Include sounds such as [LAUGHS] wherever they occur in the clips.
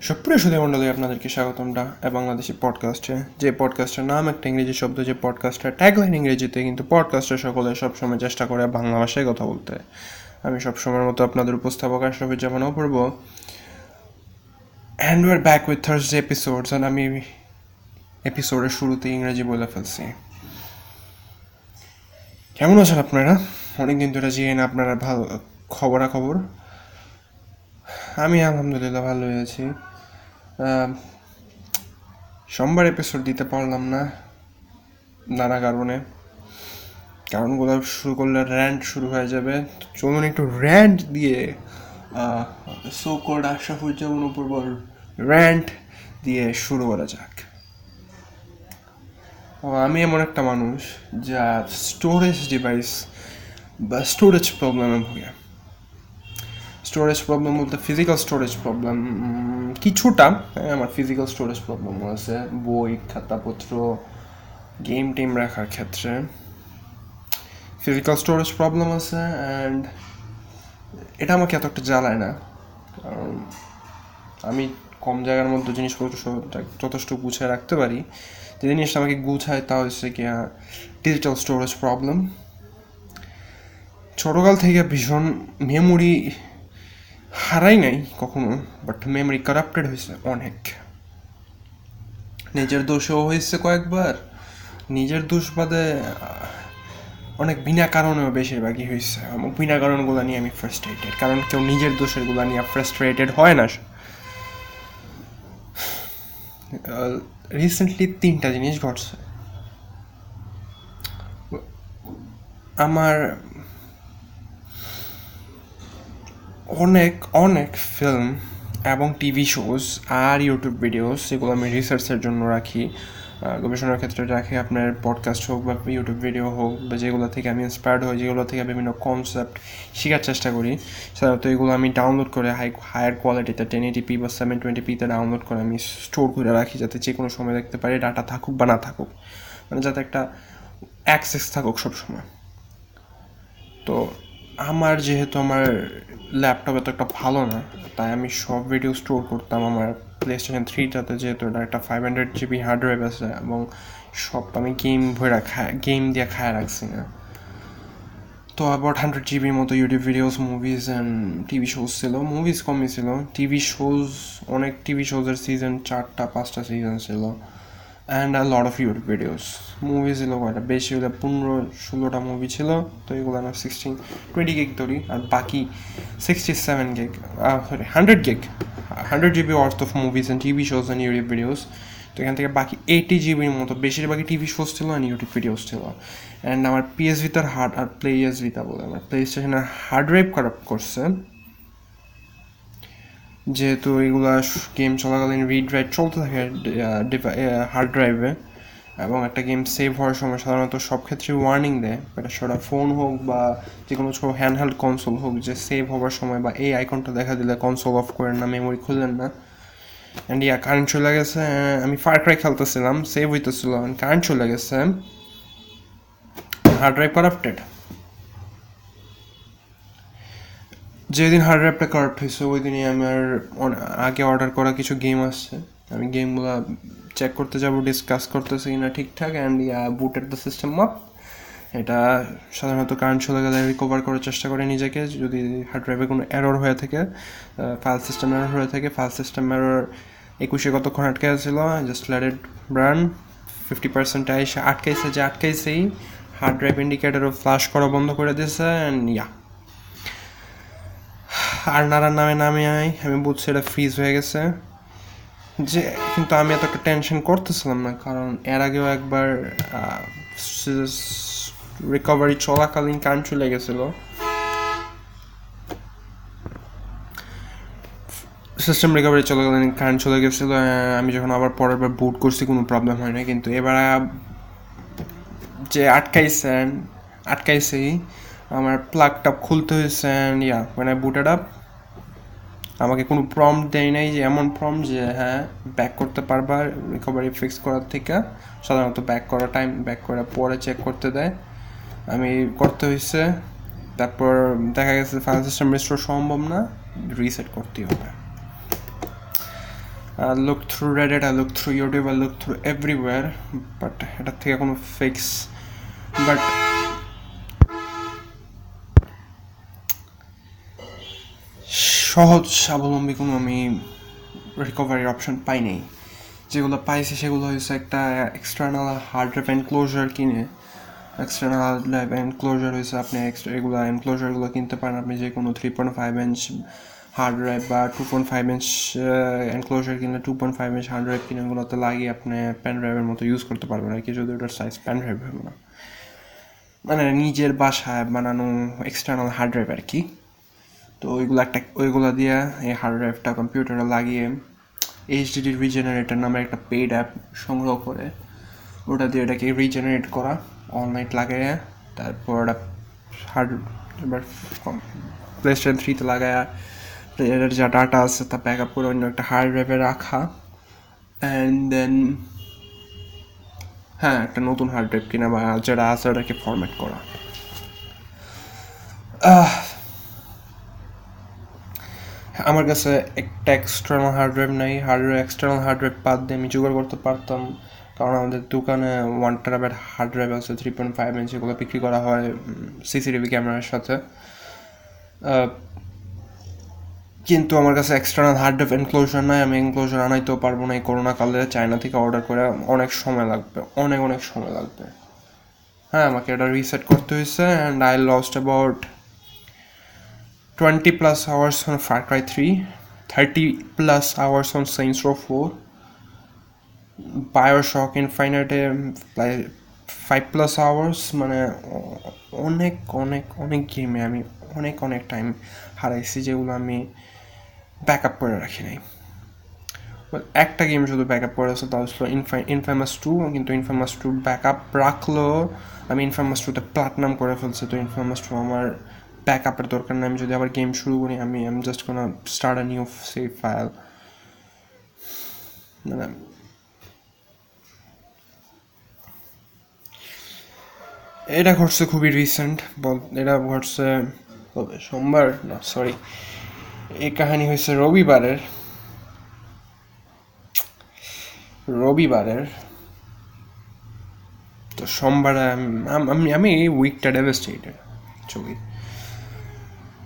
সুপ্রিয় সুধী মণ্ডলী, আপনাদেরকে স্বাগতমটা বাংলাদেশি পডকাস্টে। যে পডকাস্টের নাম একটা ইংরেজি শব্দ, যে পডকাস্টের ট্যাগলাইন ইংরেজিতে, কিন্তু পডকাস্টের সকলে সবসময় চেষ্টা করে বাংলা ভাষায় কথা বলতে। আমি সবসময়ের মতো আপনাদের উপস্থাপক Ashrafuzzaman Apurbo and we're back with Thursday episodes আর আমি এপিসোডের শুরুতে ইংরেজি বলে ফেলছি। কেমন আছেন আপনারা? অনেকদিন ধরে জিয়ে না আপনারা ভালো খবরাখবর? আমি আলহামদুলিল্লাহ ভালোই আছি। সোমবার এপিসোড দিতে পারলাম না, নানা কারণে। কারণগুলো শুরু করলে র্যান্ট শুরু হয়ে যাবে। চলুন একটু র্যান্ট দিয়ে সো কোড আশরাফুজ্জামান উপর র্যান্ট দিয়ে শুরু করা যাক। আমি এমন একটা মানুষ যা স্টোরেজ ডিভাইস বা স্টোরেজ প্রবলেমে ভোগে। স্টোরেজ প্রবলেম বলতে ফিজিক্যাল স্টোরেজ প্রবলেম কিছুটা হ্যাঁ, আমার ফিজিক্যাল স্টোরেজ প্রবলেম আছে বই খাতাপত্র গেম টেম রাখার ক্ষেত্রে। ফিজিক্যাল স্টোরেজ প্রবলেম আছে অ্যান্ড এটা আমাকে এত একটা জ্বালায় না কারণ আমি কম জায়গার মধ্যে জিনিসপত্র যথেষ্ট গুছিয়ে রাখতে পারি। যে জিনিসটা আমাকে গুছায় তা হচ্ছে কি ডিজিটাল স্টোরেজ প্রবলেম ছোটোকাল থেকে ভীষণ মেমোরি হারাই নাই কখনো বাট মেমরি কারাপ্টেড হয়েছে অনেক। নিজের দোষও হয়েছে কয়েকবার, নিজের দোষ বাদে অনেক বিনা কারণেও বেশিরভাগই হয়েছে। বিনা কারণগুলো নিয়ে আমি ফ্রাস্ট্রেটেড কারণ কেউ নিজের দোষেরগুলা নিয়ে ফ্রাস্ট্রেটেড হয় না। রিসেন্টলি তিনটা জিনিস ঘটছে। আমার অনেক অনেক ফিল্ম এবং টিভি শোজ আর ইউটিউব ভিডিওস যেগুলো আমি রিসার্চের জন্য রাখি। গবেষণার ক্ষেত্রে রাখি। আপনার পডকাস্ট হোক বা ইউটিউব ভিডিও হোক বা যেগুলো থেকে আমি ইন্সপায়ার্ড হই, যেগুলো থেকে বিভিন্ন কনসেপ্ট শেখার চেষ্টা করি, সাধারণত এগুলো আমি ডাউনলোড করে হাই হায়ার কোয়ালিটিতে টেন এইটিপি বা সেভেন টোয়েন্টি পিতে ডাউনলোড করে আমি স্টোর করে রাখি, যাতে যে কোনো সময় দেখতে পারি ডাটা থাকুক বা না থাকুক। মানে যাতে একটা অ্যাক্সেস থাকুক সবসময়। তো আমার যেহেতু আমার ল্যাপটপ এত একটা ভালো না, তাই আমি সব ভিডিও স্টোর করতাম আমার প্লে স্টেশন থ্রিটাতে যেহেতু এটা একটা five hundred GB hard drive আছে এবং সব আমি গেম ভরে খায় গেম দিয়ে খায় রাখছি না। তো অ্যাবাউট হান্ড্রেড জিবির মতো YouTube videos movies and TV shows ছিল মুভিজ কমই ছিল। টিভি শোজ অনেক টিভি শোজের সিজন চারটা, পাঁচটা সিজন ছিল। And a lot of YouTube videos movie ছিল কয়টা বেশি হলে পনেরো, ষোলোটা মুভি ছিল। তো এগুলো আমার সিক্সটিন টোয়েন্টি গিগ ধরি। আর বাকি sixty seven gig sorry hundred gig hundred GB worth of movies and TV shows and YouTube videos তো এখান থেকে বাকি এইটি জিবির মতো। বেশিরভাগই টিভি শোজ ছিল অ্যান্ড ইউটিউব ভিডিওস ছিল। অ্যান্ড আমার পিএস ভিতার হার্ড আর প্লে এস ভিতা বলে। আমার প্লে স্টেশনের হার্ড ড্রাইভ খারাপ করছে। যেহেতু এগুলা গেম চলাকালীন রিড রাইট চলতে থাকে হার্ড ড্রাইভে এবং একটা গেম সেভ হওয়ার সময় সাধারণত সব ক্ষেত্রে ওয়ার্নিং দেয়। এটা সেটা ফোন হোক বা যে কোনো ছোটো হ্যান্ডহেল্ড কনসোল হোক, যে সেভ হওয়ার সময় বা এই আইকনটা দেখা দিলে কনসোল অফ করেন না মেমোরি খুললেন না। অ্যান্ড ইয়া কারেন্ট চলে গেছে আমি ফার ক্রাই খেলতেছিলাম সেভ হইতেছিল। কারেন্ট চলে গেছে হার্ড ড্রাইভ করাপ্টেড যেদিন হার্ড ড্রাইভটা কারেক্ট হয়েছে ওই দিনই আমার আগে অর্ডার করা কিছু গেম আসছে। আমি গেমগুলো চেক করতে যাব ডিসকাস করতেছি কিনা ঠিকঠাক অ্যান্ড ইয়া বুটের দ্য সিস্টেম আপ এটা সাধারণত কারেন্ট চলে গেলে রিকভার করার চেষ্টা করে নিজেকে। যদি হার্ড ড্রাইভে কোনো এরর হয়ে থাকে ফাইল সিস্টেম এরর হয়ে থাকে ফাইল সিস্টেম এরর একুশে কতক্ষণ আটকে ছিল just it run fifty percent এসে আটকাইছে যে আটকাইছেই হার্ড ড্রাইভ ইন্ডিকেটারও ফ্লাশ করা বন্ধ করে দিয়েছে অ্যান্ড ইয়া। আর নামে নামে আই, আমি বুঝছি এটা ফ্রিজ হয়ে গেছে। যে, কিন্তু আমি এত একটা টেনশন করতেছিলাম না, কারণ এর আগেও একবার রিকভারি চলাকালীন কান চলে গেছিল। সিস্টেম রিকভারি চলাকালীন কারেন্ট চলে গেছিল আমি যখন আবার পরের বার বুট করছি, কোনো প্রবলেম হয় না কিন্তু এবার যে আটকাইছেন, আটকাইছেই, আমার প্লাগটা খুলতে হয়েছে ইয়া মানে বুটেড আপ আমাকে কোনো প্রম দেয় নাই যে এমন প্রম যে হ্যাঁ ব্যাক করতে পারবা রিকভারি ফিক্স করার থেকে। সাধারণত ব্যাক করা টাইম ব্যাক করার পরে চেক করতে দেয়। আমি করতে হয়েছে তারপর দেখা গেছে ফাইল সিস্টেম রেস্টোর সম্ভব না রিসেট করতেই হবে। look through Reddit, I look through YouTube, I look through everywhere, but এটার থেকে কোনো ফিক্স বাট সহজ, স্বাবলম্বী কোনো আমি রিকভারির অপশন পাই নাই। যেগুলো পাইছি সেগুলো হচ্ছে একটা এক্সটার্নাল হার্ড ড্রাইভ এনক্লোজার কিনে। এক্সটার্নাল হার্ড ড্রাইভ এনক্লোজার হয়েছে আপনি এক্সট্রা এগুলো এনক্লোজারগুলো কিনতে পারেন আপনি যে কোনো three point five inch hard drive বা two point five inch enclosure কিনলে two point five inch hard drive কিনে ওগুলোতে লাগিয়ে আপনি প্যান ড্রাইভের মতো ইউজ করতে পারবেন আর কি, যদি ওটার সাইজ প্যান ড্রাইভ হবে না। মানে নিজের বাসায় বানানো এক্সটার্নাল হার্ড ড্রাইভ আর কি। তো ওইগুলো একটা ওইগুলো দিয়ে এই হার্ড ড্রাইভটা কম্পিউটারে লাগিয়ে এইচডিডি রিজেনারেটর নামে একটা পেড অ্যাপ সংগ্রহ করে। ওটা দিয়ে এটাকে রিজেনারেট করা অনলাইন লাগিয়ে তারপর ওটা হার্ড এবার প্লে স্টেশন থ্রিতে লাগায় প্লেয়ারের যা ডাটা আছে তা ব্যাক আপ করে অন্য একটা হার্ড ড্রাইভে রাখা। অ্যান্ড দেন হ্যাঁ একটা নতুন হার্ড ড্রাইভ কিনা বা যেটা আছে ওটাকে ফরম্যাট করা। আমার কাছে একটা এক্সটার্নাল হার্ড ড্রাইভ নাই। Hard drive external hard drive বাদ দিয়ে আমি জোগাড় করতে পারতাম। কারণ আমাদের দোকানে ওয়ান টেরাবাইট হার্ড ড্রাইভ আছে থ্রি পয়েন্ট ফাইভ ইঞ্চ এগুলো বিক্রি করা হয় সিসিটিভি ক্যামেরার সাথে। কিন্তু আমার কাছে এক্সটার্নাল হার্ড ড্রাইভ এনক্লোজার নাই। আমি এনক্লোজার আনাইতেও পারব না এই করোনা কালে। চায়না থেকে অর্ডার করে অনেক সময় লাগবে, অনেক অনেক সময় লাগবে। হ্যাঁ আমাকে এটা রিসেট করতে হয়েছে and I lost about 20 plus hours on Far Cry 3, 30 plus hours on Saints Row 4, Bioshock Infinite 5 plus hours মানে অনেক অনেক অনেক গেমে আমি অনেক অনেক টাইম হারাইছি যেগুলো আমি ব্যাক আপ করে রাখি নাই। একটা গেম শুধু ব্যাক আপ করে আছে তা হচ্ছিল ইনফেমাস টু কিন্তু ইনফেমাস টু ব্যাক আপ রাখলেও আমি ইনফেমাস টুতে প্লাটনাম করে ফেলছি তো ইনফেমাস টু আমার ব্যাক আপের দরকার নেই, আমি যদি আবার গেম শুরু করি, আমি এম জাস্ট কোনো start a new save file মানে এটা ঘটছে খুবই রিসেন্ট বল, এটা ঘটছে সোমবার? না সরি এই কাহিনী হয়েছে রবিবারের রবিবারের, তো সোমবারে, আমি আমি এই উইকটা ডেভাস্টেটেড অ্যাকচুয়ালি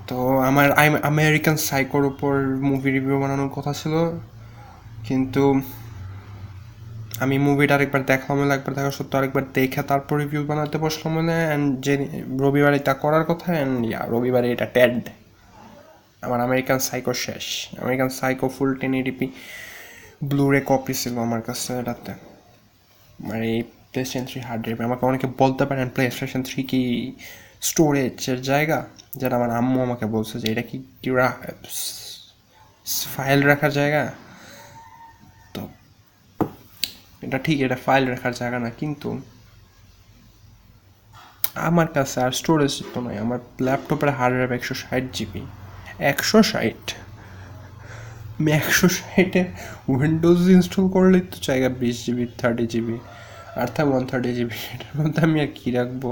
তো আমার আমেরিকান সাইকোর উপর মুভি রিভিউ বানানোর কথা ছিল। কিন্তু আমি মুভিটা আরেকবার দেখলাম, হলে একবার দেখা সত্ত্বেও আরেকবার দেখে তারপর রিভিউ বানাতে বসলাম হলে অ্যান্ড যে রবিবারে এটা করার কথা অ্যান্ড ইয়া রবিবারে এটা ট্যাড আমার আমেরিকান সাইকো শেষ। American Psycho full ten eighty p Bluray copy ছিল আমার কাছে এটাতে মানে এই PlayStation three hard drive আমাকে অনেকে বলতে পারেন প্লে স্টেশন থ্রি কি স্টোরেজের জায়গা, যেটা আমার আম্মু আমাকে বলছে যে এটা কি ফাইল রাখার জায়গা? তো এটা ঠিক, এটা ফাইল রাখার জায়গা না, কিন্তু আমার কাছে আর স্টোরেজ তো নয় আমার ল্যাপটপের হার্ড ড্রাইভ একশো ষাট জিবি একশো ষাট? আমি একশো ষাটে উইন্ডোজ ইনস্টল করলেই তো জায়গা বিশ জিবি থার্টি জিবি আর থাক ওয়ান থার্টি জিবি এটার মধ্যে আমি আর কী রাখব?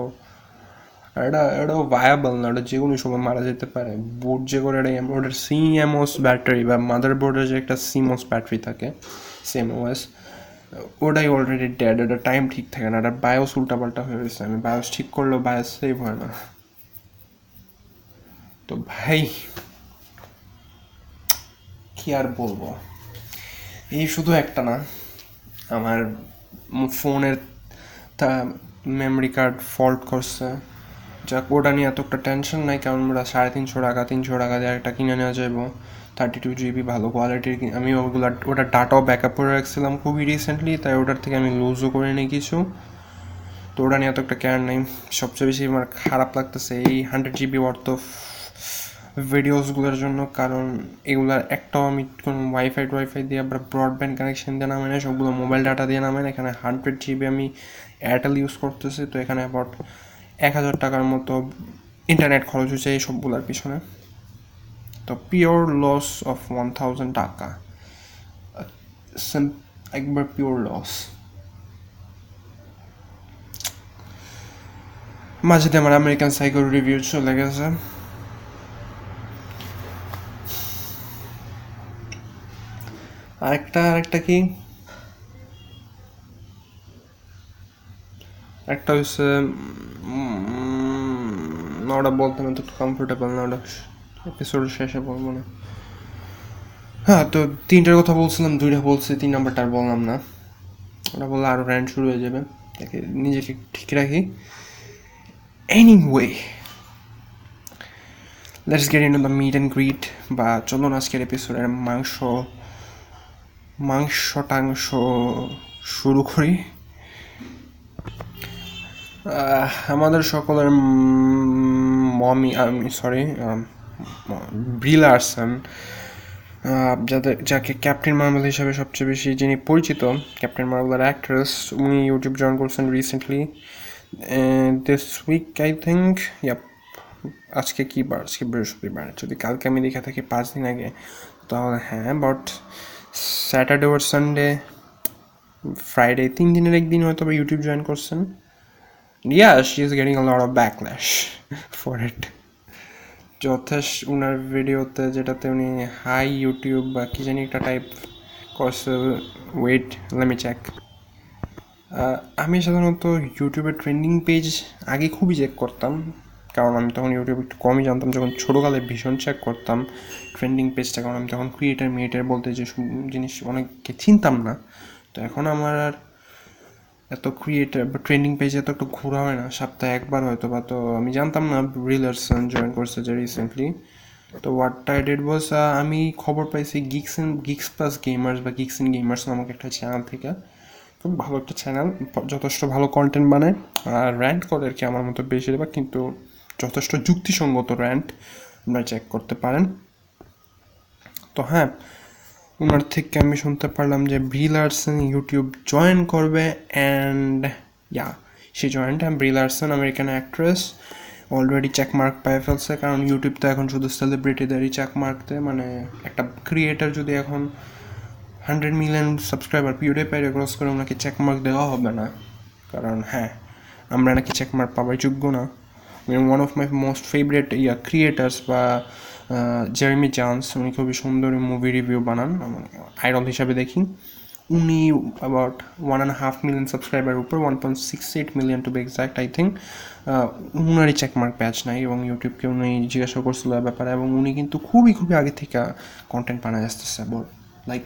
এটা এটাও ভায়াবল না ওটা যে কোনো সময় মারা যেতে পারে। বোর্ড যে করে এটা ওটার সিএমওস ব্যাটারি বা মাদার বোর্ডের যে একটা সিমোস ব্যাটারি থাকে সেম ওএস ওটাই অলরেডি ডেড ওটা টাইম ঠিক থাকে না, ওটার বায়োস উল্টাপাল্টা হয়ে গেছে। আমি বায়োস ঠিক করলেও বায়োস সেভ হয় না। তো ভাই, কি আর বলব? এই শুধু একটা না, আমার ফোনের তা মেমরি কার্ড ফল্ট করছে। যাক, ওটা নিয়ে এতটা টেনশন নাই, কারণ ওরা সাড়ে তিনশো টাকা তিনশো টাকা দিয়ে একটা কিনে নেওয়া যাব থার্টি টু জিবি ভালো কোয়ালিটির আমি ওগুলো, ওটা ডাটাও ব্যাকআপ করে রাখছিলাম খুবই রিসেন্টলি তাই ওটার থেকে আমি লুজও করে নিই কিছু। তো ওটা নিয়ে এত একটা কেয়ার নেই। সবচেয়ে বেশি আমার খারাপ লাগতেছে এই হান্ড্রেড জিবি অফ ভিডিওসগুলোর জন্য, কারণ এগুলার একটাও আমি কোনো ওয়াইফাই ওয়াইফাই দিয়ে আবার ব্রডব্যান্ড কানেকশন দিয়ে নামে না সবগুলো মোবাইল ডাটা দিয়ে নামে এখানে হান্ড্রেড জিবি আমি এয়ারটেল ইউজ করতেছি, তো এখানে অ্যাবাউট এক হাজার টাকার মতো ইন্টারনেট খরচ হচ্ছে এই সবগুলোর পিছনে। তো pure loss of one thousand টাকা। একবার পিওর লস মাঝেতে আমার আমেরিকান সাইকেল রিভিউ চলে গেছে। আরেকটা আরেকটা কি? একটা হচ্ছে না ওটা বলতে আমি তো কমফোর্টেবল না ওটা এপিসোড শেষে বলব না হ্যাঁ। তো তিনটার কথা বলছিলাম, দুইটা বলছি, তিন নাম্বারটা আর বললাম না। ওটা বললে আরও র্যান্ড শুরু হয়ে যাবে। তাকে নিজেকে ঠিক রাখি। Anyway let's get in the meet and greet বা চলুন আজকের এপিসোডের মাংস মাংস, টাংস শুরু করি। আমাদের সকলের মমি আমি সরি ব্রিল আর্সন যাদের, যাকে ক্যাপ্টেন মার্বেল হিসাবে সবচেয়ে বেশি যিনি পরিচিত, ক্যাপ্টেন মার্বেলের অ্যাক্ট্রেস উনি ইউটিউব জয়েন করছেন recently this week I think yup আজকে কী বার, আজকে বৃহস্পতিবার, যদি কালকে আমি দেখে থাকি পাঁচ দিন আগে, তাহলে হ্যাঁ but Saturday or Sunday Friday তিন দিনের একদিন হয়তো ইউটিউব জয়েন করছেন। Yeah, she is getting a lot of backlash [LAUGHS] for it. যথেষ্ট, উনার ভিডিওতে যেটাতে উনি হাই ইউটিউব বা কি জানি একটা টাইপ করছে ওয়েট লেমি চেক আমি সাধারণত ইউটিউবের ট্রেন্ডিং পেজ আগে খুবই চেক করতাম, কারণ আমি তখন ইউটিউব একটু কমই জানতাম। যখন ছোটোকালে ভীষণ চেক করতাম ট্রেন্ডিং পেজটা কারণ আমি তখন ক্রিয়েটার মিয়েটার বলতে যে জিনিস অনেককে চিনতাম না। তো এখন আমার আর এত ক্রিয়েটার বা ট্রেন্ডিং পেজে এত একটু ঘোরা হয় না, সপ্তাহে একবার হয়তো বা, তো আমি জানতাম না রিলার্সন জয়েন করছে যে রিসেন্টলি তো হোয়াট আই ডেড বস আমি খবর পাইছি geeks and geeks plus gamers বা গিক্স এন্ড গেমার্স নামক একটা চ্যানেল থেকে। খুব ভালো একটা চ্যানেল যথেষ্ট ভালো কন্টেন্ট বানায়। আর র্যান্ট করে আর কি আমার মতো বেশিরভাগ, কিন্তু যথেষ্ট যুক্তিসঙ্গত র্যান্ট আপনারা চেক করতে পারেন। তো হ্যাঁ ওনার থেকে আমি শুনতে পারলাম যে ব্রিলার্সন ইউটিউব জয়েন করবে and yeah say joined Brie Larson American actress already check mark পেয়ে ফেলছে, কারণ ইউটিউব তো এখন শুধু সেলিব্রিটিদেরই চেক মার্ক দেয় মানে একটা ক্রিয়েটার যদি এখন হান্ড্রেড মিলিয়ন সাবস্ক্রাইবার পিউডে পাইরে ক্রস করে ওনাকে চেক মার্ক দেওয়া হবে না। কারণ হ্যাঁ আমরা নাকি চেক মার্ক পাওয়ার যোগ্য না। One of my most favourite yeah creators বা জেরেমি চান্স উনি খুবই সুন্দর মুভি রিভিউ বানান আইডল হিসাবে দেখি। উনি about one and half million subscriber উপর one point six eight million to be exact I think উনারই checkmark প্যাচ নাই এবং ইউটিউবকে উনি জিজ্ঞাসা করছিল ব্যাপারে এবং উনি কিন্তু খুবই খুবই আগে থেকে কন্টেন্ট বানায় আসতেছে লাইক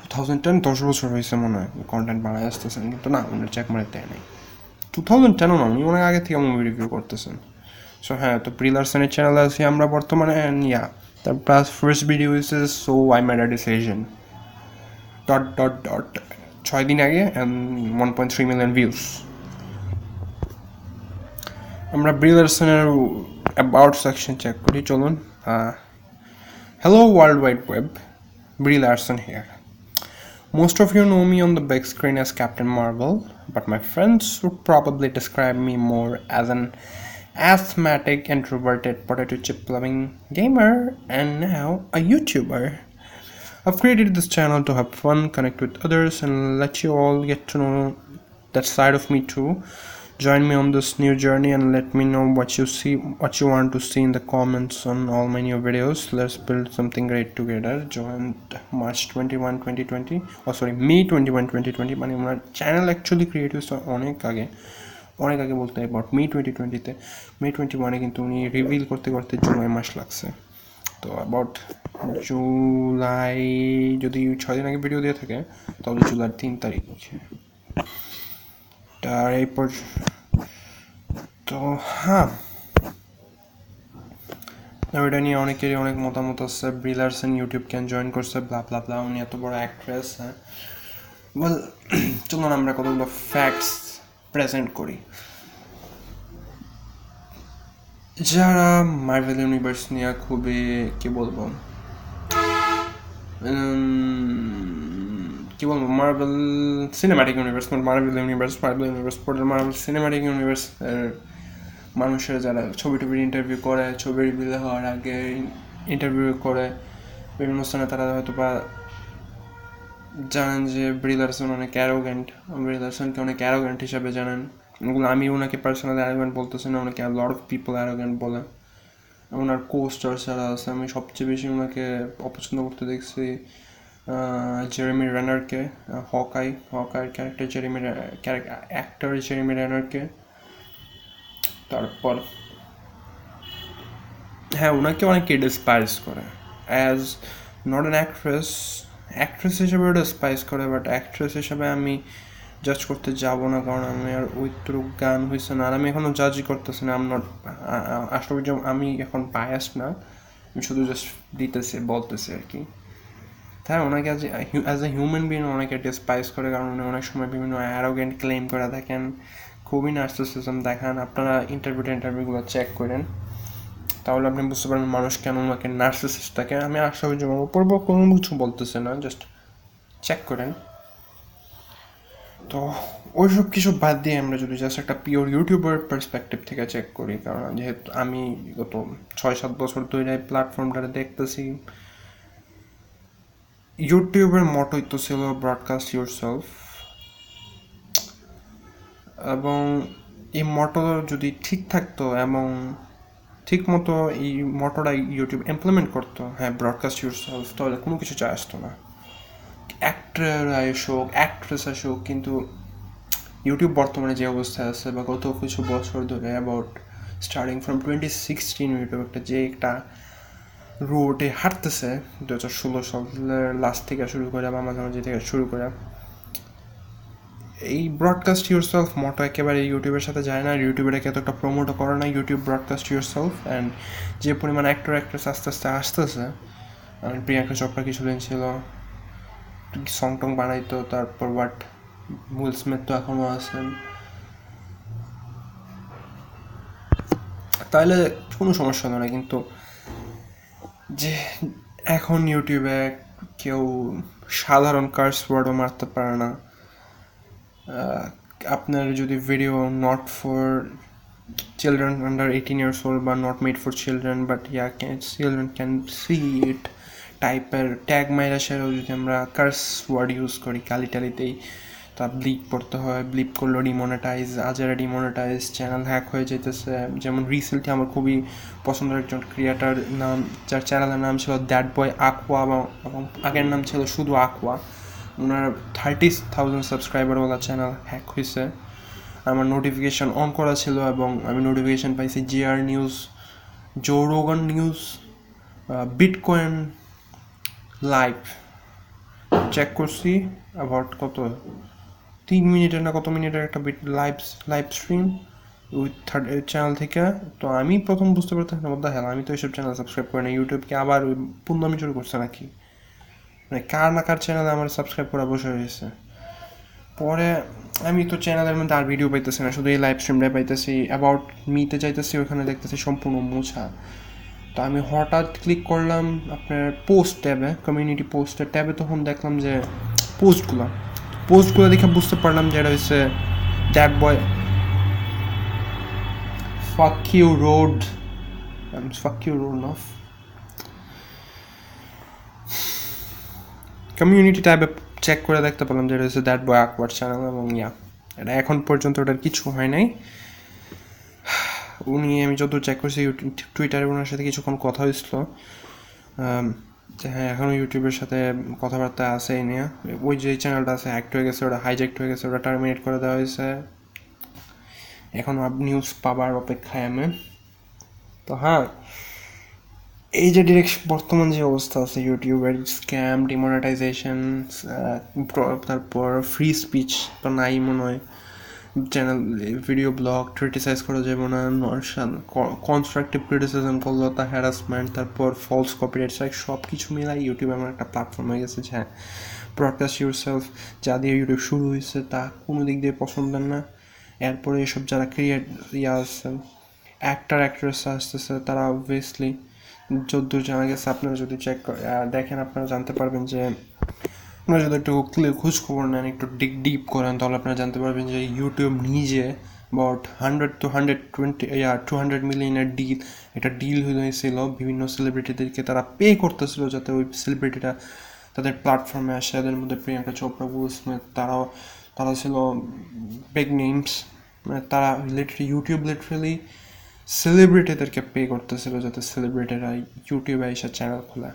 টু থাউজেন্ড টেন দশ বছর হয়েছে মনে হয় কন্টেন্ট বানায় আসতেছেন কিন্তু না, উনার চেকমার্ক দেয় নাই। টু থাউজেন্ড টেনও না, উনি অনেক আগে থেকে মুভি রিভিউ করতেছেন। সো হ্যাঁ তো প্রিলার্সনের চ্যানেল আছি আমরা বর্তমানে ইয়া তার প্লাস ফার্স্ট ভিডিও হয়েছে so I made a decision dot dot dot ছয় দিন আগে and one point three million views আমরা ব্রিলার্সনের অ্যাবাউট সেকশন চেক করি চলুন hello world wide web Brie Larson here. Most of you know me on the big screen as Captain Marvel, but my friends would probably describe me more as an asthmatic, introverted potato chip loving gamer, and now a YouTuber. I've created this channel to have fun, connect with others, and let you all get to know that side of me too. Join me on this new journey and let me know what you see, what you want to see in the comments on all my new videos. Let's build something great together. Joined March 21, 2020, or oh, sorry, May 21, 2020. My channel actually created so on again. অনেক আগে বলতে about May twenty টোয়েন্টিতে May twenty ওয়ানে কিন্তু উনি reveal করতে করতে জুলাই মাস লাগছে। তো অ্যাবাউট জুলাই, যদি ছয় দিন আগে ভিডিও দিয়ে থাকে, তাহলে জুলাইয়ের তিন তারিখ তার এরপর তো হ্যাঁ। ওইটা নিয়ে অনেকেরই অনেক মতামত আছে। Brie Larson YouTube can join করছে ব্লা ব্লা ব্লা উনি এত বড় অ্যাক্ট্রেস হ্যাঁ। ওয়েল [CLEARS THROAT] চলুন আমরা কতগুলো ফ্যাক্টস প্রেজেন্ট করি। যারা মার্ভেল ইউনিভার্স নিয়ে খুবই, কি বলব? কি বলব? Marvel cinematic universe Marvel universe Marvel universe Marvel cinematic universe মানুষের যারা ছবি টবির ইন্টারভিউ করে, ছবি রিভিল হওয়ার আগে ইন্টারভিউ করে, বিভিন্ন স্থানে তারা হয়তো বা জানেন যে ব্রিলারসন অনেক অ্যারোগেন্ট ব্রিলারসনকে অনেক অ্যারোগেন্ট হিসাবে জানেন। ওগুলো আমি ওনাকে পার্সোনালি অ্যারোগেন্ট বলতেছি না, ওনাকে লট অফ পিপল অ্যারোগেন্ট বলে। ওনার কোস্টার যারা আছে, আমি সবচেয়ে বেশি ওনাকে অপছন্দ করতে দেখছি Jeremy রেনারকে Hawkeye Hawkeye character Jeremy actor Jeremy রেনারকে তারপর হ্যাঁ ওনাকে অনেকে ডিসপাইস করে। As not an actress actress হিসেবে ওটা স্পাইস করে বাট অ্যাক্ট্রেস হিসেবে আমি জাজ করতে যাব না, কারণ আমি আর ওইটুকু গান হয়েছে না। আর আমি এখনও জাজই করতেছি না আম নট আসলে আমি এখন বায়াস না। আমি শুধু জাস্ট দিতেছি, বলতেছি আর কি। তাই ওনাকে as as a human being অনেকে ডিসপাইস করে, কারণ উনি অনেক সময় বিভিন্ন অ্যারোগেন্ট ক্লেম করে থাকেন, খুবই নার্সিসিজম দেখান। আপনারা ইন্টারভিউ ইন্টারভিউগুলো চেক করেন। তাহলে আপনি বুঝতে পারবেন মানুষ কেন ওনাকে নার্সিসিস্ট থাকে আমি আশা করি যেমন উপর কোনো কিছু বলতেছে না জাস্ট চেক করেন। তো ওইসব কিছু বাদ দিয়ে আমরা যদি জাস্ট একটা পিওর ইউটিউবার পার্সপেক্টিভ থেকে চেক করি, কারণ যেহেতু আমি গত ছয় সাত বছর ধরে এই প্ল্যাটফর্মটাতে দেখতেছি। ইউটিউবের মটোই তো ছিল ব্রডকাস্ট ইউর সেলফ এবং এই মটো যদি ঠিক থাকতো এবং ঠিক মতো এই মটোটা ইউটিউব ইমপ্লিমেন্ট করতো। হ্যাঁ ব্রডকাস্ট ইউর সেলফ তাহলে কোনো কিছু চায় আসতো না। অ্যাক্টর আসুক অ্যাক্ট্রেস আসুক কিন্তু ইউটিউব বর্তমানে যে অবস্থায় আছে বা গত কিছু বছর ধরে about starting from twenty sixteen YouTube একটা যে একটা রোডে হাঁটতেছে দু হাজার ষোলো সালের লাস্ট থেকে শুরু করে বা মাঝামাঝি থেকে শুরু করে এই ব্রডকাস্ট ইউর সেলফ মোটো একেবারে ইউটিউবের সাথে যায় না আর ইউটিউবের এতটা প্রমোটও করে না YouTube broadcast yourself and যে পরিমাণ অ্যাক্টর অ্যাক্ট্রেস আস্তে আস্তে আসতেছে। প্রিয়াঙ্কা চোপড়া কিছুদিন ছিল সং টং বানাইতো, তারপর বাট উইল স্মিথ তো এখনও আছেন। তাহলে কোনো সমস্যা হলো না, কিন্তু যে এখন ইউটিউবে কেউ সাধারণ কার্স ওয়ার্ডও মারতে পারে না। আপনার যদি video not for children under eighteen years old বা not made for children but yeah can children can see it টাইপের ট্যাগ মাইরা সেরাও যদি আমরা কার্স ওয়ার্ড ইউজ করি, কালি টালিতেই, তা ব্লিপ করতে হয় ব্লিপ করল ডিমনিটাইজ আজারা ডিমনিটাইজ চ্যানেল হ্যাক হয়ে যেতেছে যেমন রিসেন্টলি আমার খুবই পছন্দের একজন ক্রিয়েটার নাম, যার চ্যানেলের নাম ছিল দ্যাট বয় আকুয়া এবং আগের নাম ছিল শুধু আকুয়া ওনার থার্টি থাউজেন্ড সাবস্ক্রাইবারওয়ালা চ্যানেল হ্যাক হয়েছে আমার নোটিফিকেশান অন করা ছিল এবং আমি নোটিফিকেশান পাইছি GR news Joe Rogan news bitcoin live check করছি অ্যাবাউট কত? তিন মিনিটের না কত মিনিটের একটা bit live live stream with third channel থেকে। তো আমি প্রথম বুঝতে পারতাম না বলতে হ্যাঁ আমি তো এইসব চ্যানেল সাবস্ক্রাইব করি না ইউটিউবকে আবার ওই পুন্দামি শুরু করছে নাকি? মানে কার না কার চ্যানেলে আমার সাবস্ক্রাইব করা বসে হয়েছে পরে, আমি তো চ্যানেলের মধ্যে আর ভিডিও পাইতেছি না, শুধু এই লাইভ স্ট্রিমটাই পাইতেছি অ্যাবাউট মিতে যাইতেছি, ওখানে দেখতেছি সম্পূর্ণ মোছা। তো আমি হঠাৎ ক্লিক করলাম আপনার পোস্ট ট্যাবে কমিউনিটি পোস্টের ট্যাবে তখন দেখলাম যে পোস্টগুলো পোস্টগুলো দেখে বুঝতে পারলাম যে এটা হচ্ছে that boy fuck you road fuck you road নফ community ট্যাবে চেক করে দেখতে পেলাম যে হচ্ছে দ্যাট বয় আকওয়ার্ড চ্যানেল এবং ইয়া এটা এখন পর্যন্ত ওটার কিছু হয় নাই। উনি, আমি যত চেক করছি টুইটারে ওনার সাথে কিছুক্ষণ কথা হয়েছিল। হ্যাঁ এখনও ইউটিউবের সাথে কথাবার্তা আছে এই নিয়ে। ওই যে চ্যানেলটা আছে অ্যাক্ট হয়ে গেছে, ওটা হাইজ্যাক্ট হয়ে গেছে, ওটা টার্মিনেট করে দেওয়া হয়েছে। এখন নিউজ পাবার অপেক্ষায় আমি। তো হ্যাঁ এই যে ডিরেকশন বর্তমান যে অবস্থা আছে ইউটিউবের স্ক্যাম ডিমনিটাইজেশন তারপর ফ্রি স্পিচ তো নাই মনে হয়। চ্যানেল ভিডিও ব্লগ ক্রিটিসাইজ করা যাবে না কনস্ট্রাকটিভ ক্রিটিসিজম করল, তা হ্যারাসমেন্ট তারপর ফলস কপিরাইট স্ট্রাইক সব কিছু মিলাই ইউটিউব এমন একটা প্ল্যাটফর্ম হয়ে গেছে হ্যাঁ ব্রডকাস্ট ইউর সেলফ যা দিয়ে ইউটিউব শুরু হয়েছে, তা কোনো দিক দিয়ে পছন্দের না। এরপরে এসব যারা ক্রিয়েট ইয়ে আছে অ্যাক্টার অ্যাক্ট্রেস আসতেছে, তারা অবভিয়াসলি যদ্দূর জানা গেছে আপনারা যদি চেক দেখেন, আপনারা জানতে পারবেন যে আপনারা যদি একটু খোঁজ খবর নেন, একটু ডিপ ডিপ করেন, তাহলে আপনারা জানতে পারবেন যে ইউটিউব নিজে about hundred two hundred twenty yeah two hundred মিলিয়নের deal এটা ডিল হয়েছিল। বিভিন্ন সেলিব্রিটিদেরকে তারা পে করতেছিল যাতে ওই সেলিব্রিটিটা তাদের প্ল্যাটফর্মে আসে, তাদের মধ্যে প্রিয়াঙ্কা চোপড়া উইল স্মিথ তারাও, তারা ছিল বিগ নেমস মানে তারা লিটারি ইউটিউব লিটারেলি সেলিব্রিটিদেরকে পে করতেছিল যাতে সেলিব্রিটিরা ইউটিউবে এসে চ্যানেল খোলে।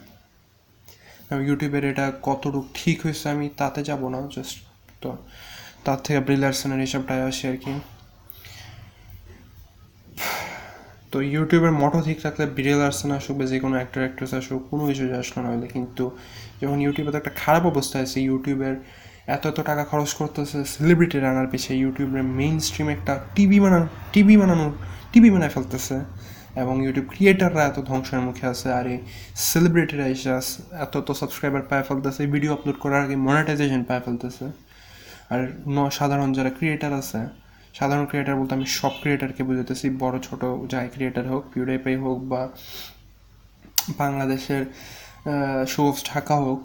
ইউটিউবের এটা কতটুকু ঠিক হয়েছে আমি তাতে যাব না জাস্ট তো তার থেকে ব্রিলার্সনের হিসাবটাই আসে আর কি। তো ইউটিউবের মটো ঠিক থাকলে বিরিয়াল আর্সেন আসুক বা যে কোনো অ্যাক্টর অ্যাক্ট্রেস আসুক, কোনো কিছু আসলো না হলে কিন্তু যখন ইউটিউবে তো একটা খারাপ অবস্থা আছে ইউটিউবের এত এত টাকা খরচ করতেছে সেলিব্রিটি আনার পিছিয়ে ইউটিউবের মেইন স্ট্রিম একটা টিভি বানানো টিভি বানানো টিভি বানায় ফেলতেছে এবং ইউটিউব ক্রিয়েটাররা এত ধ্বংসের মুখে আছে, আর এই সেলিব্রিটিরা এসে এত তো সাবস্ক্রাইবার পায় ফেলতেছে ভিডিও আপলোড করার আগে মনিটাইজেশন পায় ফেলতেছে। আর ন, সাধারণ যারা ক্রিয়েটার আছে, সাধারণ ক্রিয়েটার বলতে আমি সব ক্রিয়েটারকে বুঝাতেছি বড়, ছোট, যাই ক্রিয়েটার হোক পিউডাইপাই হোক বা বাংলাদেশের শোস ঢাকা হোক,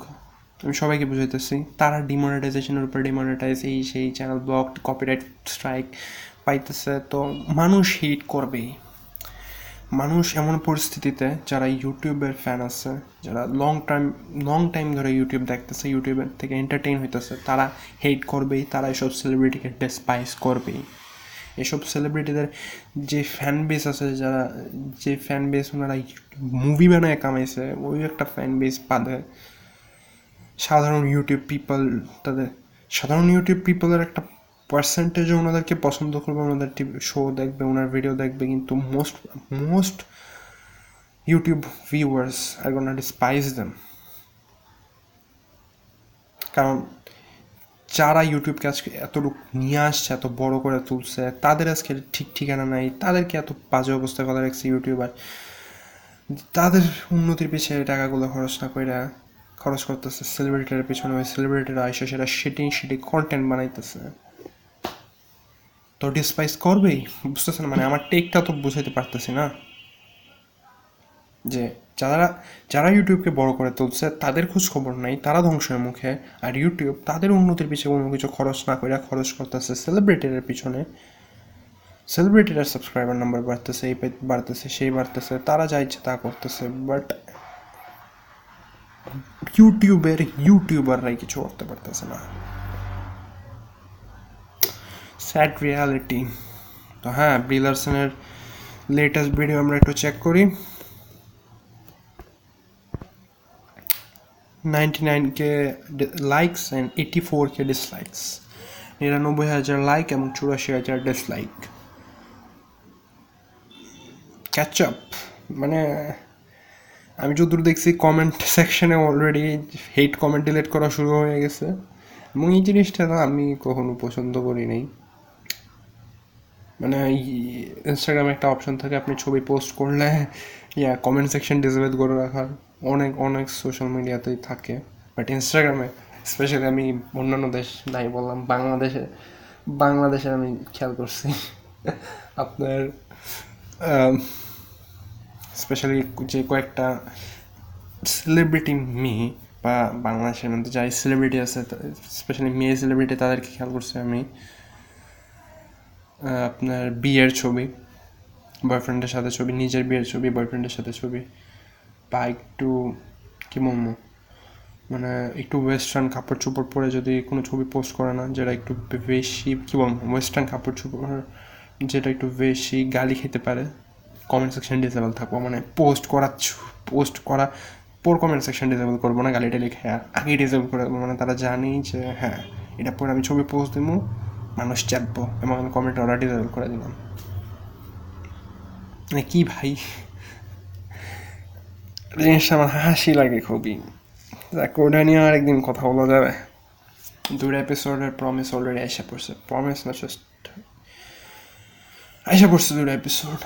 আমি সবাইকে বুঝাইতেছি, তারা ডিমনিটাইজেশনের উপর ডিমনিটাইজ এই, সেই চ্যানেল ব্লক কপিরাইট স্ট্রাইক পাইতেছে, তো মানুষ হিট করবেই মানুষ এমন পরিস্থিতিতে যারা ইউটিউবের ফ্যান আছে, যারা লং টাইম লং টাইম ধরে ইউটিউব দেখতেছে ইউটিউবের থেকে এন্টারটেইন হইতেছে, তারা হেট করবেই, তারা এসব সেলিব্রিটিকে ডেসপাইস করবেই। এসব সেলিব্রিটিদের যে ফ্যান বেস আছে, যারা, যে ফ্যান বেস ওনারা মুভি বানায়, কামাইছে, ওই একটা ফ্যান বেস বাঁধে সাধারণ ইউটিউব পিপল তাদের, সাধারণ ইউটিউব পিপলের একটা পার্সেন্টেজও ওনাদেরকে পছন্দ করবে, ওনাদের টিভি শো দেখবে, ওনার ভিডিও দেখবে, কিন্তু most most YouTube viewers are gonna despise them কারণ যারা ইউটিউবকে আজকে এতটুকু নিয়ে আসছে, এত বড় করে তুলছে, তাদের আজকে ঠিক ঠিকানা নাই, তাদেরকে এত বাজে অবস্থায় কথা রাখছে ইউটিউবার তাদের উন্নতির পিছিয়ে টাকাগুলো খরচ না করে খরচ করতেছে সেলিব্রিটির পিছনে ওই সেলিব্রিটিরা এসে সেটা সেটি সেটি কন্টেন্ট বানাইতেছে। তো ডিসপাইস করবেই? বুঝতেছেন? মানে আমার টেকটা তো বুঝাইতে পারতেছি না। যে যারা যারা ইউটিউবকে বড় করে তুলছে, তাদের খোঁজ খবর নাই, তারা ধ্বংসের মুখে। আর ইউটিউব তাদের উন্নতির পিছনে কোনো কিছু খরচ না করে খরচ করতেছে সেলিব্রিটির পিছনে। সেলিব্রিটির সাবস্ক্রাইবার নাম্বার বাড়তেছে, এই বাড়তেছে, সেই বাড়তেছে, তারা যা ইচ্ছে তা করতেছে বাট ইউটিউবের ইউটিউবাররাই কিছু করতে পারতেছে না। স্যাড রিয়ালিটি তো হ্যাঁ ব্রিলারসনের লেটেস্ট ভিডিও আমরা একটু চেক করি। Ninety nine K likes and eighty four K dislikes নিরানব্বই হাজার লাইক এবং চুরাশি হাজার ডিসলাইক ক্যাচ আপ মানে আমি যতদূর দেখছি কমেন্ট সেকশনে অলরেডি হেট কমেন্ট ডিলেট করা শুরু হয়ে গেছে। এবং এই জিনিসটা না আমি কখনো পছন্দ করি নাই। মানে ইনস্টাগ্রামে একটা অপশন থাকে, আপনি ছবি পোস্ট করলে, ইয়া কমেন্ট সেকশন ডিসেবল করে রাখার। অনেক অনেক সোশ্যাল মিডিয়াতেই থাকে। বাট ইনস্টাগ্রামে স্পেশালি আমি অন্যান্য দেশ, নাই বললাম, বাংলাদেশে বাংলাদেশে আমি খেয়াল করছি। আপনার স্পেশালি যে কয়েকটা সেলিব্রিটি মেয়ে বা বাংলাদেশের মধ্যে যাই সেলিব্রিটি আছে স্পেশালি মেয়ে সেলিব্রিটি তাদেরকে খেয়াল করছি আমি। আপনার বিয়ের ছবি বয়ফ্রেন্ডের সাথে ছবি, নিজের বিয়ের ছবি বয়ফ্রেন্ডের সাথে ছবি, বা একটু, কী বলব মানে একটু ওয়েস্টার্ন কাপড় চোপড় পরে যদি কোনো ছবি পোস্ট করে না, যেটা একটু বেশি, কী বলব ওয়েস্টার্ন কাপড় চোপড় যেটা একটু বেশি গালি খেতে পারে কমেন্ট সেকশন ডিসেবল থাকব। মানে পোস্ট করা পোস্ট করা পর কমেন্ট সেকশন ডিসেবল করব না গালিটা লিখে আগেই ডিসেবল করে দেবো। মানে তারা জানি যে হ্যাঁ এটা পরে আমি ছবি পোস্ট দেবো। মানুষ চাপবো এবং আমি কমেন্ট অর্ডার ডিসেবল করে দিলাম। মানে কি ভাই? জিনিসটা আমার হাসি লাগে খুবই। ওটা নিয়ে আর একদিন কথা বলা যাবে। দুটো এপিসোডের প্রমিস অলরেডি আইসা পড়ছে। প্রমিস না জাস্ট আইসা পড়ছে দুটো এপিসোড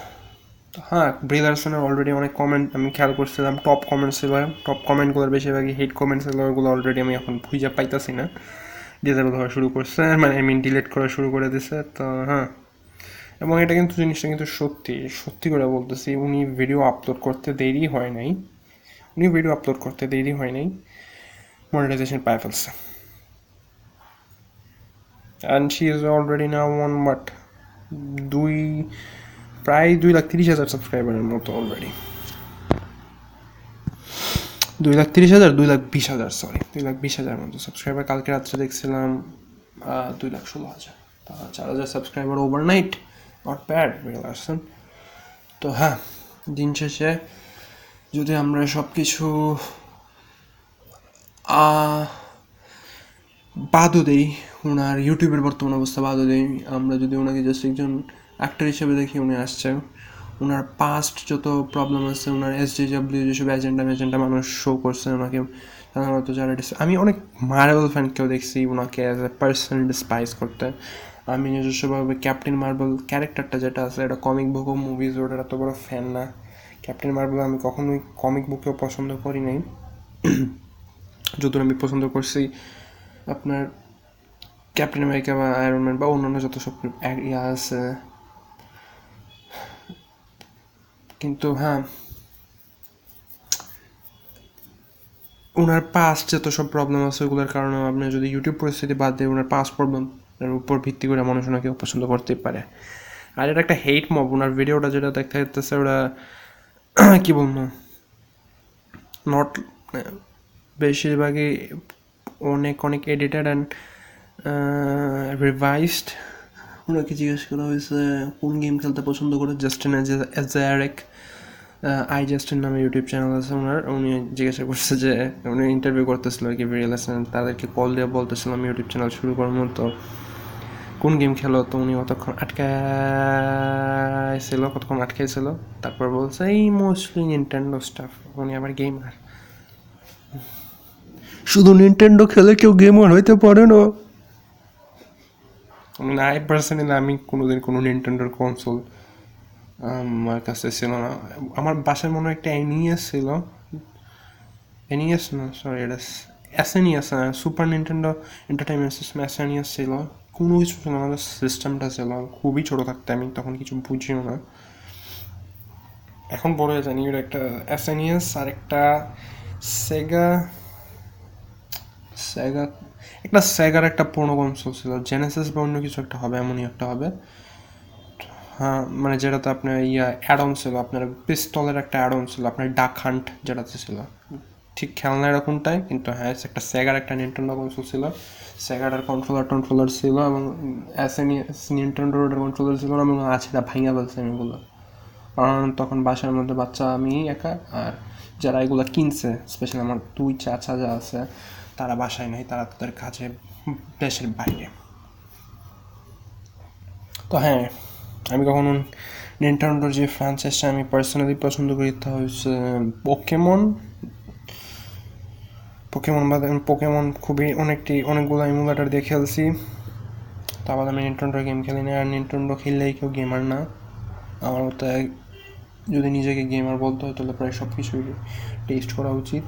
হ্যাঁ ব্রিলারসনের অলরেডি অনেক কমেন্ট আমি খেয়াল করছিলাম টপ কমেন্ট ছিল টপ কমেন্টগুলোর বেশিরভাগই হেড কমেন্ট ছিল অলরেডি আমি এখন খুঁজে পাইতাছি না। ডিসেবল হওয়া শুরু করছে মানে আই মিন ডিলেট করা শুরু করে দিছে, তো হ্যাঁ। এবং এটা কিন্তু জিনিসটা কিন্তু সত্যি সত্যি করে বলতেছি, উনি ভিডিও আপলোড করতে দেরি হয় নাই। উনি ভিডিও আপলোড করতে দেরি হয় নাই মনিটাইজেশন পায় ফেলছে। And she is already now one but দুই, প্রায় দুই লাখ তিরিশ হাজার সাবস্ক্রাইবারের মতো অলরেডি দুই লাখ তিরিশ হাজার, দুই লাখ বিশ হাজার সরি দুই লাখ বিশ হাজার মতো সাবস্ক্রাইবার কালকে রাত্রে দেখছিলাম দুই লাখ ষোলো হাজার। চার হাজার সাবস্ক্রাইবার ওভারনাইট নট ব্যাড আসছেন তো হ্যাঁ দিন শেষে যদি আমরা সব কিছু বাদও দেই ওনার ইউটিউবের বর্তমান অবস্থা বাদও দেই, আমরা যদি ওনাকে জাস্ট একজন অ্যাক্টর হিসেবে দেখি, উনি আসছে ওনার পাস্ট যত প্রবলেম আছে ওনার এস ডি ডাব্লিউ যেসব এজেন্ডা মেজেন্ডা মানুষ শো করছে ওনাকে সাধারণত যারা আমি অনেক মার্বেল ফ্যানকেও দেখছি ওনাকে অ্যাজ এ পার্সন ডিসপাইস করতে। আমি নিজস্বভাবে ক্যাপ্টেন মার্বেল ক্যারেক্টারটা যেটা আছে, এটা কমিক বুক ও মুভিজ ওটার এত বড় ফ্যান না। ক্যাপ্টেন মার্বেল আমি কখনোই কমিক বুকেও পছন্দ করি নাই। [CLEARS THROAT] যদিও আমি পছন্দ করছি, আপনার ক্যাপ্টেন আমেরিকা বা আয়রন ম্যান বা অন্যান্য যত সব ইয়া আছে কিন্তু হ্যাঁ ওনার পাস্ট যত সব প্রবলেম আছে ওগুলোর কারণে আপনি যদি ইউটিউব পরিস্থিতি বাদ দিয়ে ওনার পাস পাস্ট প্রবলেমের উপর ভিত্তি করে মানুষ ওনাকে পছন্দ করতেই পারে। আর এটা একটা হেট মব ওনার ভিডিওটা যেটা দেখা যাচ্ছে ওরা, [CLEARS THROAT] কী বলব নট বেশিরভাগই অনেক অনেক এডিটেড অ্যান্ড রিভাইসড ওনাকে জিজ্ঞেস করা হয়েছে, কোন গেম খেলতে পছন্দ করে? জাস্টিন অ্যাজারেক আই জাস্টিন নামে ইউটিউব চ্যানেল আছে ওনার। উনি জিজ্ঞাসা করছে যে, উনি ইন্টারভিউ করতেছিল আর কি ভিডিও তাদেরকে কল দিয়ে বলতেছিলাম ইউটিউব চ্যানেল শুরু করার মতো কোন গেম খেলো? তো উনি কতক্ষণ আটকাইছিল কতক্ষণ আটকাইছিল। তারপর বলছে, এই মোস্টলি নিনটেন্ডো স্টাফ উনি আবার গেমার শুধু নিনটেন্ডো খেলে কেউ গেমার হইতে পারে না। মানে আই পার্সোনালি আমি কোনোদিন কোনো নিনটেন্ডোর কনসোল আমার কাছে ছিল না। আমার বাসায় মনে হয় একটা এনিএস ছিল। এনিএস না সরি এটা SNES super Nintendo entertainment system SNES ছিল। কোনো কিছু ছিল না সিস্টেমটা ছিল। খুবই ছোটো থাকতে, আমি তখন কিছু বুঝিও না। এখন বড় হয়ে জানি ওর একটা এসএনইএস আর একটা সেগা সেগা একটা সেগার একটা পুরোনো কনসোল ছিল। জেনেসিস বা অন্য কিছু একটা হবে, এমনই একটা হবে। হ্যাঁ মানে যেটাতে আপনার ইয়া অ্যাডন ছিল, আপনার পিস্তলের একটা অ্যাডন ছিল, আপনার ডাক হান্ট যেটাতে ছিল। ঠিক খেলনা এরকমটাই কিন্তু হ্যাঁ একটা সেগার একটা নিনটেন্ডো কনসোল ছিল। সেগাটার কন্ট্রোলার টন্ট্রোলার ছিল এবং এস এসএনি নিনটেন্ডোর কন্ট্রোলার ছিল এবং আছে এটা ভাঙা ফেলছে এগুলো। কারণ তখন বাসার মধ্যে বাচ্চা আমি একা, আর যারা এগুলো কিনছে স্পেশালি আমার দুই চাচা যা আছে তারা বাসায় নেই, তারা তাদের কাছে দেশের বাইরে। তো হ্যাঁ আমি কখনো নিনটেন্ডোর যে ফ্রাঞ্চাইজটা আমি পার্সোনালি পছন্দ করি তা হচ্ছে পোকেমন পোকেমন বাদে পোকেমন খুবই অনেকটি, অনেকগুলো আমি ইমুলেটার দিয়ে খেলছি। তা বাদে আমি নিনটেন্ডোর গেম খেলি না, আর নিনটেন্ডো খেললেই কেউ গেমার না। আমার মতো যদি নিজেকে গেমার বলতে হয়, তাহলে প্রায় সব কিছুই টেস্ট করা উচিত।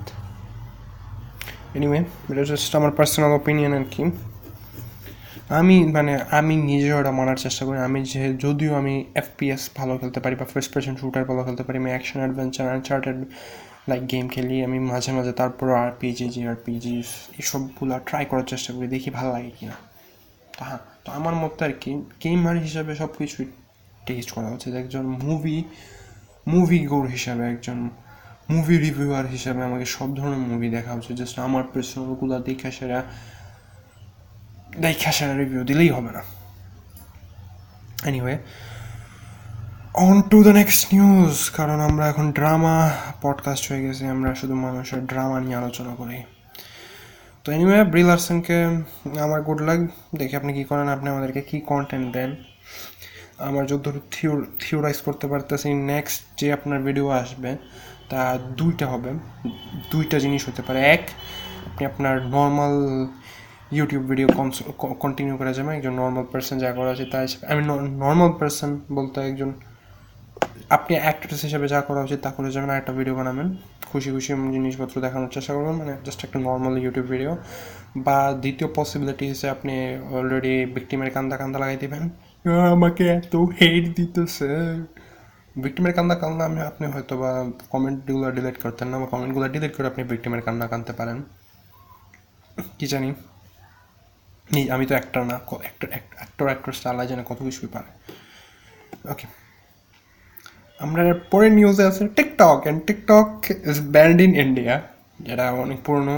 এনিওয়ে এটা জাস্ট আমার পার্সোনাল ওপিনিয়ন আর কি আমি মানে আমি নিজেও ওটা মানার চেষ্টা করি আমি যে, যদিও আমি এফপিএস ভালো খেলতে পারি বা ফার্স্ট পার্সন শুটার ভালো খেলতে পারি, আমি action adventure uncharted like game খেলি, আমি মাঝে মাঝে তারপরও R PG G R PG এসবগুলো ট্রাই করার চেষ্টা করি, দেখি ভালো লাগে কি না তো হ্যাঁ তো আমার মতে আর কি গেমার হিসাবে সব কিছুই টেস্ট করা উচিত। একজন মুভি মুভি গোর হিসাবে একজন মুভি রিভিউয়ার হিসাবে আমাকে সব ধরনের মুভি দেখা উচিত। জাস্ট আমার পার্সোনালগুলো দেখে সেরা, দেখা সেরা রিভিউ দিলেই হবে না। Anyway on to the next news কারণ আমরা এখন ড্রামা পডকাস্ট হয়ে গেছি, আমরা শুধু মানুষের ড্রামা নিয়ে আলোচনা করি। তো এনিওয়ে ব্রিলারসনকে আমার গুড লাক দেখে আপনি কী করেন, আপনি আমাদেরকে কী কন্টেন্ট দেন। আমার যত থিওরাইজ করতে পারতেছি নেক্সট যে আপনার ভিডিও আসবে তা দুইটা হবে। দুইটা জিনিস হতে পারে। এক, আপনি আপনার নর্মাল ইউটিউব ভিডিও কন্টিনিউ করা যাবে একজন নর্মাল পার্সন যা করা আছে তাই আমি নর্মাল পার্সন বলতে একজন, আপনি অ্যাক্ট্রেস হিসেবে যা করা উচিত তা করে যাবেন একটা ভিডিও বানাবেন। খুশি খুশি জিনিসপত্র দেখানোর চেষ্টা করবেন মানে জাস্ট একটা নর্মাল ইউটিউব ভিডিও বা দ্বিতীয় পসিবিলিটি হিসেবে আপনি অলরেডি ভিক্টিমের কান্দা কান্দা লাগাই দেবেন আমাকে এত হেট দিতেছে। ভিক্টিমের কান্না কান্দা আমি আপনি হয়তো বা কমেন্টগুলো ডিলিট করতেন না, বা কমেন্টগুলো ডিলিট করে আপনি ভিক্টিমের কান্না কানতে পারেন। কি জানি। আমি তো অ্যাক্টর না অ্যাক্টর অ্যাক্টর অ্যাক্টর আল্লাহ জানে কত কিছুই পারে। ওকে আমরা পরের নিউজে আছে TikTok and TikTok is banned in India যেটা অনেক পুরনো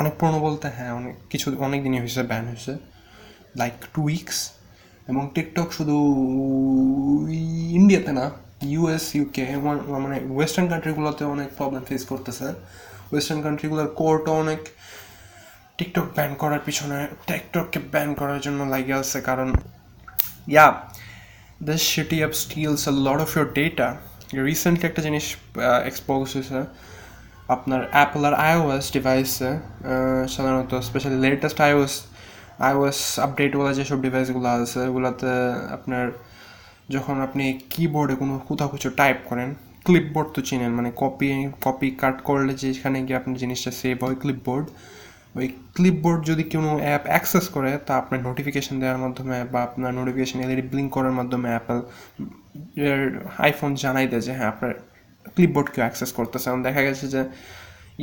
অনেক পুরনো বলতে হ্যাঁ অনেক কিছু অনেক দিনই হয়েছে ব্যান হয়েছে। লাইক টু উইকস এবং টিকটক শুধু ইন্ডিয়াতে না ইউএস ইউকে মানে ওয়েস্টার্ন কান্ট্রিগুলোতে অনেক প্রবলেম ফেস করতেছে। ওয়েস্টার্ন কান্ট্রিগুলোর কোর্টও অনেক টিকটক ব্যান করার পিছনে, টিকটককে ব্যান করার জন্য লাগে আছে কারণ yeah this shitty app steals a lot of your data recently একটা জিনিস এক্সপোজ হয়েছে, আপনার অ্যাপল আর আইওএস ডিভাইসে সাধারণত স্পেশালি লেটেস্ট আইওএস আইওএস আপডেটগুলো যেসব ডিভাইসগুলো আছে, ওগুলোতে আপনার যখন আপনি কিবোর্ডে কোনো কোথাও কিছু টাইপ করেন ক্লিপবোর্ড তো চিনেন মানে কপি কপি কাট করলে যেখানে গিয়ে আপনার জিনিসটা সেভ হয় ক্লিপবোর্ড ওই ক্লিপবোর্ড যদি কোনো অ্যাপ অ্যাক্সেস করে, তা আপনার নোটিফিকেশান দেওয়ার মাধ্যমে বা আপনার নোটিফিকেশন এলইডি ব্লিঙ্ক করার মাধ্যমে অ্যাপল আইফোন জানাই দেয় যে হ্যাঁ আপনার ক্লিপবোর্ড কেউ অ্যাক্সেস করতেছে। এবং দেখা গেছে যে,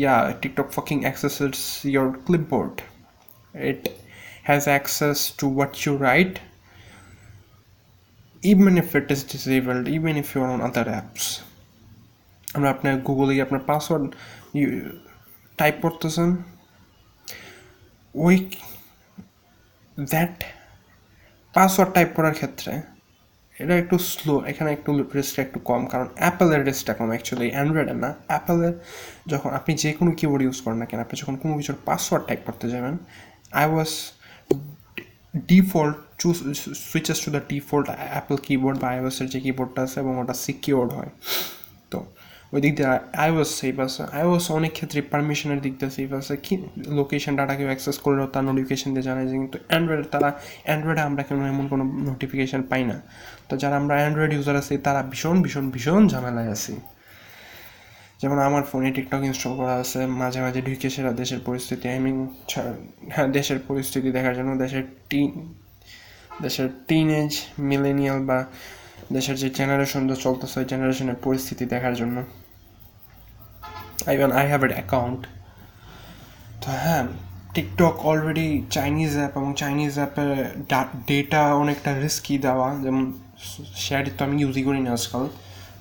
yeah TikTok fucking accesses your clipboard it has access to what you write even if it is disabled, even if you're on other apps. আমরা আপনার গুগলে আপনার পাসওয়ার্ড টাইপ করতেছেন, ওই দ্যাট পাসওয়ার্ড টাইপ করার ক্ষেত্রে এটা একটু স্লো এখানে একটু রিস্কটা একটু কম, কারণ অ্যাপেলের রিস্কটা কম অ্যাকচুয়ালি অ্যান্ড্রয়েডের না। অ্যাপেলের যখন আপনি যে কোনো কিবোর্ড ইউজ করেন না কেন, আপনি যখন কোনো কিছুর পাসওয়ার্ড টাইপ করতে যাবেন I was default choose switches to the default Apple keyboard বা আইওএসের যে কিবোর্ডটা আছে এবং ওটা সিকিওর্ড হয়। তো ওই দিক দিয়ে আইওএস সেফ আছে। আইওএস অনেক ক্ষেত্রে পারমিশনের দিক দিয়ে সেফ আছে। কি লোকেশন ডাটা কেউ অ্যাক্সেস করলেও তার নোটিফিকেশন দিয়ে জানায় যে কিন্তু অ্যান্ড্রয়েড তারা অ্যান্ড্রয়েডে আমরা কেন এমন কোনো নোটিফিকেশন পাই না। তো যারা আমরা অ্যান্ড্রয়েড ইউজার আছি, তারা ভীষণ ভীষণ ভীষণ ঝামেলায় আছি। যেমন আমার ফোনে টিকটক ইনস্টল করা আছে, মাঝে মাঝে ঢুকে সেরা দেশের পরিস্থিতি আই মিন হ্যাঁ দেশের পরিস্থিতি দেখার জন্য দেশের টিন দেশের টিন এজ মিলেনিয়াল বা দেশের যে জেনারেশন তো চলতেছে, ওই জেনারেশনের পরিস্থিতি দেখার জন্য। Even I have had account তো হ্যাঁ টিকটক অলরেডি চাইনিজ অ্যাপ এবং চাইনিজ অ্যাপের ডেটা অনেকটা রিস্কি দেওয়া, যেমন শেয়ার তো আমি ইউজই করি না আজকাল।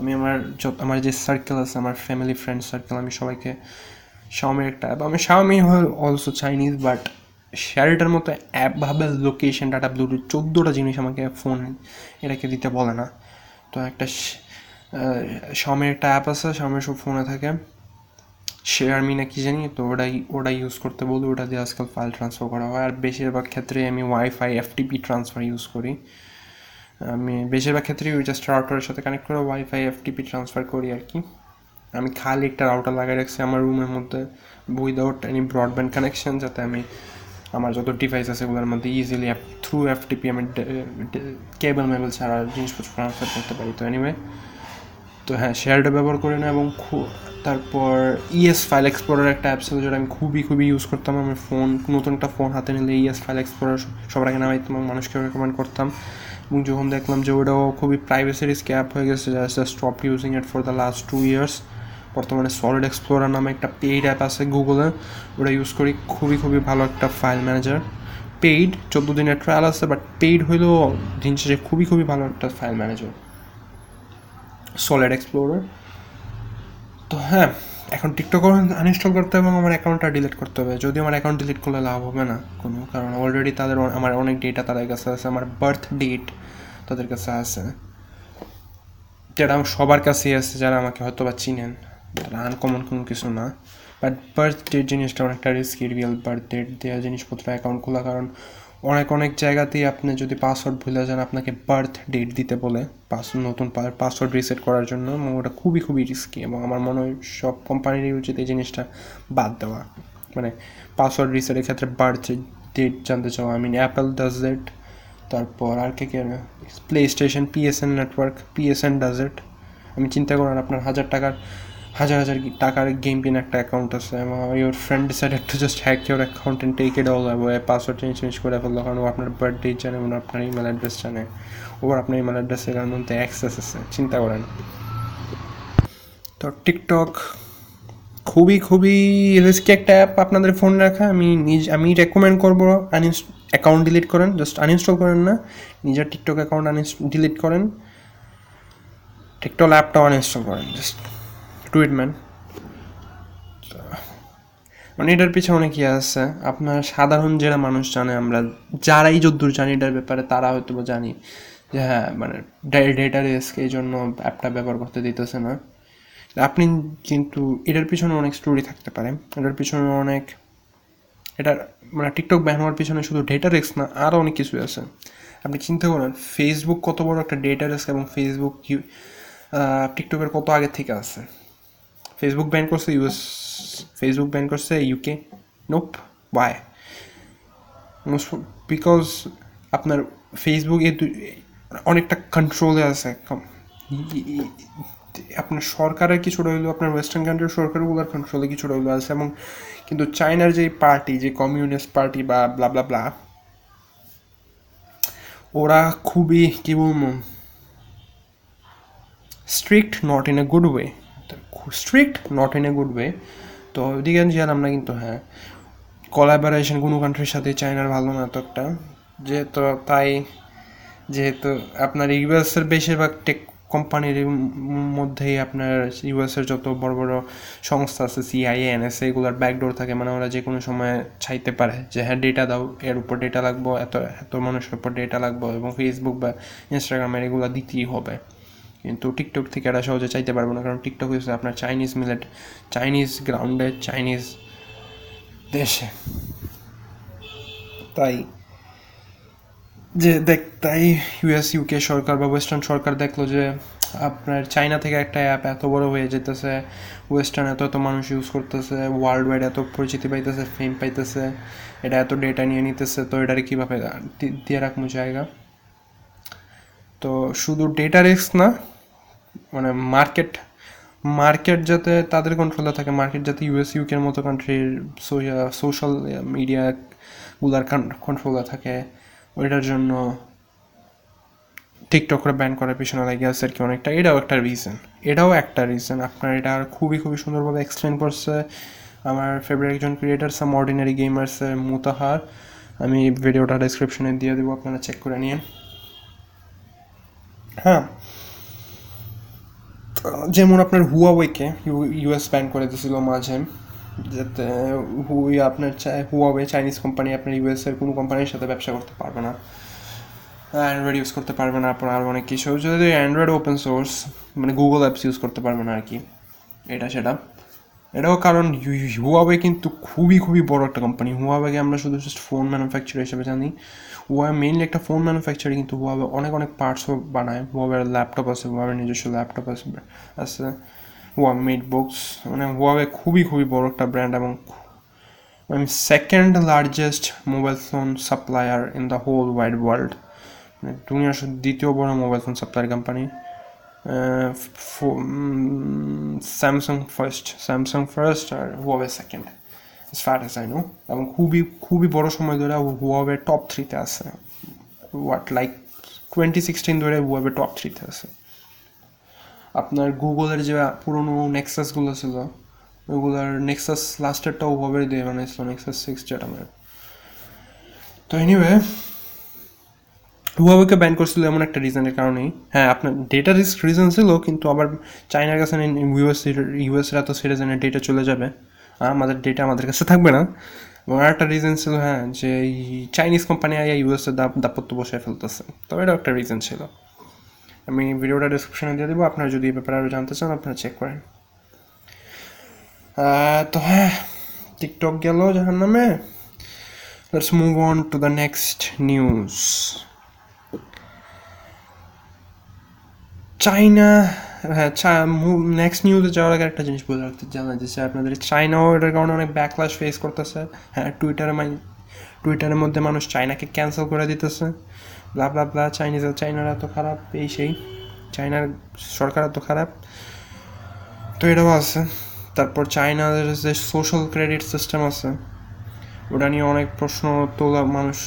আমি আমার যত আমার যে সার্কেল আছে, আমার ফ্যামিলি ফ্রেন্ড সার্কেল আমি সবাইকে শাওমির একটা অ্যাপ আমি শাওমি অলসো চাইনিজ বাট শেয়ারিটার মতো অ্যাপ ভাবে লোকেশন ডাটা ব্লুটুথ চোদ্দোটা জিনিস আমাকে ফোন এটাকে দিতে বলে না। তো একটা শাওমির একটা অ্যাপ আছে শাওমির সব ফোনে থাকে। শেয়ার মি না কি জানি, তো ওটাই ওটা ইউজ করতে বলি। ওটা দিয়ে আজকাল ফাইল ট্রান্সফার করা হয়। আর বেশিরভাগ ক্ষেত্রে আমি ওয়াইফাই এফটিপি ট্রান্সফার ইউজ করি। আমি বেশিরভাগ ক্ষেত্রেই ওই জাস্ট রাউটারের সাথে কানেক্ট করে ওয়াইফাই এফটিপি ট্রান্সফার করি আর কি। আমি খালি একটা রাউটার লাগাই রাখছি আমার রুমের মধ্যে উইদাউট এনি ব্রডব্যান্ড কানেকশন যাতে আমি আমার যত ডিভাইস আছে ওগুলোর মধ্যে ইজিলি থ্রু এফটিপি আমি কেবল মেবল ছাড়া জিনিসপত্র ট্রান্সফার করতে পারি। তো এনিওয়ে তো হ্যাঁ শেয়ারটা ব্যবহার করি না এবং তারপর ইএস ফাইল এক্সপ্লোরার একটা অ্যাপ ছিল যেটা আমি খুবই খুবই ইউজ করতাম। আমার ফোন নতুন একটা ফোন হাতে নিলে ইএস ফাইল এক্সপ্লোরার সবার আগে এবং মানুষকে রেকমেন্ড করতাম। এবং যখন দেখলাম যে ওটাও খুবই প্রাইভেসি রিস্ক অ্যাপ হয়ে গেছে stop using it for the last two years বর্তমানে সলিড এক্সপ্লোরার নামে একটা পেইড অ্যাপ আছে গুগলে ওটা ইউজ করি, খুবই খুবই ভালো একটা ফাইল ম্যানেজার পেইড চোদ্দ দিনের ট্রায়াল আছে বাট পেইড হইলেও দিন শেষে খুবই খুবই ভালো একটা ফাইল ম্যানেজার সলিড এক্সপ্লোরার তো হ্যাঁ এখন টিকটক আনইনস্টল করতে হবে এবং আমার অ্যাকাউন্টটা ডিলিট করতে হবে। যদি আমার অ্যাকাউন্ট ডিলিট করলে লাভ হবে না কোনো। কারণ অলরেডি তাদের আমার অনেক ডেটা তাদের কাছে আছে। আমার বার্থ ডেট তাদের কাছে আছে। যেটা সবার কাছেই আছে, যারা আমাকে হয়তো বা চিনেন, তারা আনকমন কোনো কিছু না। বাট বার্থ ডেট জিনিসটা অনেকটা রিস্কি রিয়েল বার্থ ডেট দেওয়া জিনিসপত্র অ্যাকাউন্ট খোলা, কারণ অনেক অনেক জায়গাতেই আপনি যদি পাসওয়ার্ড ভুলে যান, আপনাকে বার্থ ডেট দিতে বলে পাস নতুন পাসওয়ার্ড রিসেট করার জন্য ওটা খুবই খুবই রিস্কি এবং আমার মনে হয় সব কোম্পানিরই উচিত এই জিনিসটা বাদ দেওয়া। মানে পাসওয়ার্ড রিসেটের ক্ষেত্রে বার্থ ডেট জানতে চাওয়া। I mean Apple does that তারপর আর কে কে PlayStation PSN network PSN does it আমি চিন্তা করেন, আপনার হাজার টাকার, হাজার হাজার টাকার গেম পিন একটা অ্যাকাউন্ট আছে। Your friend decided to just hack your account and take it all away password change change করে ফেলল। কারণ ও আপনার বার্থডে জানে এবং আপনার ইমেল অ্যাড্রেস জানে। ওর আপনার ইমেল অ্যাড্রেসের মধ্যে অ্যাক্সেস আছে, চিন্তা করেন। তো টিকটক খুবই খুবই রিস্কি একটা অ্যাপ আপনাদের ফোন রাখা। আমি নিজ, আমি রেকমেন্ড করব আনইনস্ট অ্যাকাউন্ট ডিলিট করেন জাস্ট আনইনস্টল করেন না, নিজের টিকটক অ্যাকাউন্ট আনইনস্ট ডিলিট করেন টিকটক অ্যাপটাও আনইনস্টল করেন জাস্ট ডু ইট ম্যান মানে এটার পিছনে অনেক ইয়ে আছে? আপনার সাধারণ যারা মানুষ জানে, আমরা যারাই যদ্দূর জানি এটার ব্যাপারে, তারা হয়তো জানি যে হ্যাঁ মানে ডেটা রিস্ক এই জন্য অ্যাপটা ব্যবহার করতে দিতেছে না। আপনি কিন্তু এটার পিছনে অনেক স্টোরি থাকতে পারে, এটার পিছনে অনেক, এটার মানে টিকটক ব্যান হওয়ার পিছনে শুধু ডেটা রিস্ক না আরও অনেক কিছুই আছে। আপনি চিন্তা করেন ফেসবুক কত বড় একটা ডেটা রিস্ক এবং ফেসবুক টিকটকের কত আগে থেকে আছে? ফেসবুক ব্যান করছে ইউএস ফেসবুক ব্যান করছে ইউকে নোপ বাই বিকজ আপনার ফেসবুক এ অনেকটা কন্ট্রোলে আছে আপনার সরকারের কিছুটা হইলেও, আপনার ওয়েস্টার্ন কান্ট্রির সরকারগুলোর কন্ট্রোলে কিছুটা হইলেও আছে এবং কিন্তু চায়নার যে পার্টি, যে কমিউনিস্ট পার্টি বা ব্লা ব্লা ব্লা ওরা খুবই কী বলব strict not in a good way strict not in a good way তো ওইদিকে গেলাম না কিন্তু হ্যাঁ কলাবারেশন কোনো কান্ট্রির সাথে চায়নার ভালো না তো একটা যেহেতু তাই, যেহেতু আপনার ইউএসের বেশিরভাগ টেক কোম্পানির মধ্যেই আপনার ইউএসের যত বড় বড় সংস্থা আছে সিআইএ এনএসএ এগুলোর ব্যাকডোর থাকে মানে ওরা যে কোনো সময় চাইতে পারে যে হ্যাঁ ডেটা দাও, এর উপর ডেটা লাগবো, এত এত মানুষের উপর ডেটা লাগবো, এবং ফেসবুক বা ইনস্টাগ্রামের এগুলো দিতেই হবে। কিন্তু টিকটক থেকে এরা সহজে চাইতে পারব না, কারণ টিকটক হচ্ছে আপনার চাইনিজ মিলেট চাইনিজ গ্রাউন্ডে চাইনিজ দেশে। তাই যে দেখ, তাই ইউএস ইউকে সরকার বা ওয়েস্টার্ন সরকার দেখল যে আপনার চাইনা থেকে একটা অ্যাপ এত বড় হয়ে যেতেছে ওয়েস্টার্ন এত এত মানুষ ইউজ করতেছে ওয়ার্ল্ড ওয়াইড এত পরিচিতি পাইতেছে ফেম পাইতেছে, এটা এত ডেটা নিয়ে নিতেছে, তো এটারে কীভাবে দিয়ে রাখব জায়গা? তো শুধু ডেটা রিস্ক না মানে মার্কেট মার্কেট যাতে তাদের কন্ট্রোলে থাকে মার্কেট যাতে ইউএস ইউকের মতো কান্ট্রির সোশ্যাল মিডিয়াগুলার কন্ট্রোলে থাকে ওইটার জন্য টিকটকরে ব্যান করার পিছনে লাগে আছে আর কি অনেকটা, এটাও একটা রিজন এটাও একটা রিজন আপনার এটা আর খুবই খুবই সুন্দরভাবে এক্সপ্লেন করছে আমার ফেভারিট একজন ক্রিয়েটার সাম অর্ডিনারি গেমার্সের মুতাহার আমি ভিডিওটা ডিসক্রিপশনে দিয়ে দেবো, আপনারা চেক করে নিন। হ্যাঁ যেমন আপনার হুয়াওয়েকে ইউএস ব্যান করে দিয়েছিল মাঝে। যাতে হুই আপনার চাই হুয়াওয়ে চাইনিজ কোম্পানি আপনার ইউএসের কোনো কোম্পানির সাথে ব্যবসা করতে পারবে না। অ্যান্ড্রয়েড ইউজ করতে পারবে না, আপনার আর অনেক কিছু। যদি অ্যান্ড্রয়েড ওপেন সোর্স মানে গুগল অ্যাপস ইউজ করতে পারবে না আর কি, এটা সেটা। এটাও কারণ হুয়াওয়ে কিন্তু খুবই খুবই বড় একটা কোম্পানি হুয়াওয়েকে আমরা শুধু জাস্ট ফোন ম্যানুফ্যাকচার হিসেবে জানি। হুয়াওয়ে মেইনলি একটা ফোন ম্যানুফ্যাকচার কিন্তু হুয়াওয়ে অনেক অনেক পার্টসও বানায়। হুয়াওয়ের ল্যাপটপ আছে হুয়াওয়ের নিজস্ব ল্যাপটপ আছে আছে। হুয়া মেড বুকস মানে হুয়াওয়ে খুবই খুবই বড় একটা ব্র্যান্ড এবং আমি second largest mobile phone supplier in the whole wide world মানে দুনিয়ার দ্বিতীয় বড় mobile phone supplier company Samsung first Samsung first R Huawei second far as I know. এবং খুবই খুবই বড় সময় ধরে হুয়াওয়ে টপ থ্রিতে আছে। হোয়াট লাইক টোয়েন্টি সিক্সটিন ধরে হুয়াওয়ে টপ থ্রিতে আছে। আপনার গুগলের যে পুরোনো নেক্সাসগুলো ছিল ওইগুলোর নেক্সাস লাস্টেরটাও হুয়াওয়ে দিয়ে বানাইছিল নেক্সাস সিক্স যেটা আমার তো এনিওয়ে হুয়াওয়েকে ব্যান করছিল এমন একটা রিজনের কারণেই। হ্যাঁ আপনার ডেটা রিস্ক রিজন ছিল, কিন্তু আবার চায়নার কাছে ইউএস ইউএসরা তো সিটিজেনের ডেটা চলে যাবে। আমাদের ডেটা আমাদের কাছে থাকবে না। এবং আরেকটা রিজন ছিল হ্যাঁ যে চাইনিজ কোম্পানি আইয়া ইউএসের দাপত্য বসে ফেলতেছে। তবে এটাও একটা রিজন ছিল। আমি ভিডিওটা ডিসক্রিপশনে দিয়ে দেবো। আপনারা যদি এই ব্যাপারে আরও জানতে চান, আপনারা চেক করেন। তো হ্যাঁ টিকটক গেল যাহার নামে let's move on to the next news China হ্যাঁ নেক্সট নিউজে যাওয়ার আগে একটা জিনিস বলে রাখতে জানা যাচ্ছে আপনাদের চাইনাও এটার কারণে অনেক ব্যাকলাস ফেস করতেছে। হ্যাঁ টুইটারে টুইটারের মধ্যে মানুষ চাইনাকে ক্যান্সেল করে দিতেছে। ব্লা ব্লা চাইনিজ চাইনার এত খারাপ, এই সেই। চাইনার সরকার এত খারাপ। তো এটাও আছে। তারপর চাইনার যে সোশ্যাল ক্রেডিট সিস্টেম আছে, ওটা নিয়ে অনেক প্রশ্ন তোলা মানুষ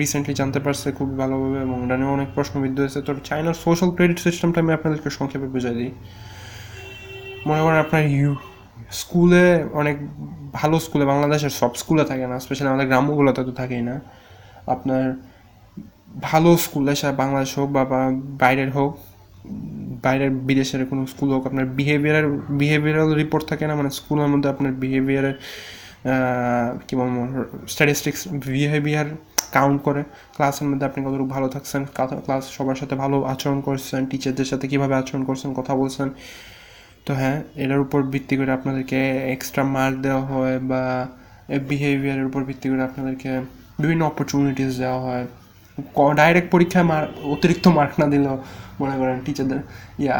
রিসেন্টলি জানতে পারছে খুব ভালোভাবে এবং ওটা নিয়ে অনেক প্রশ্নবিদ্ধ হয়েছে। তো চাইনার সোশ্যাল ক্রেডিট সিস্টেমটা আমি আপনাদেরকে সংক্ষেপে বুঝাই দিই। মনে করেন আপনার ইউ, স্কুলে অনেক ভালো স্কুলে, বাংলাদেশের সব স্কুলে থাকে না স্পেশালি আমাদের গ্রাম্যগুলোতে তো থাকেই না। আপনার ভালো স্কুলে সে বাংলাদেশ হোক বা বাইরের হোক, বাইরের বিদেশের কোনো স্কুল হোক, আপনার বিহেভিয়ারের বিহেভিয়ারাল রিপোর্ট থাকে না মানে স্কুলের মধ্যে আপনার বিহেভিয়ারের কী বলব স্ট্যাটিস্টিক্স বিহেভিয়ার কাউন্ট করে। ক্লাসের মধ্যে আপনি কতটুকু ভালো থাকছেন ক্লাস সবার সাথে ভালো আচরণ করছেন টিচারদের সাথে কীভাবে আচরণ করছেন, কথা বলছেন। তো হ্যাঁ এটার উপর ভিত্তি করে আপনাদেরকে এক্সট্রা মার্ক দেওয়া হয় বা বিহেভিয়ারের উপর ভিত্তি করে আপনাদেরকে বিভিন্ন অপরচুনিটিস দেওয়া হয়। ডাইরেক্ট পরীক্ষায় মার, অতিরিক্ত মার্ক না দিলেও মনে করেন টিচারদের ইয়া,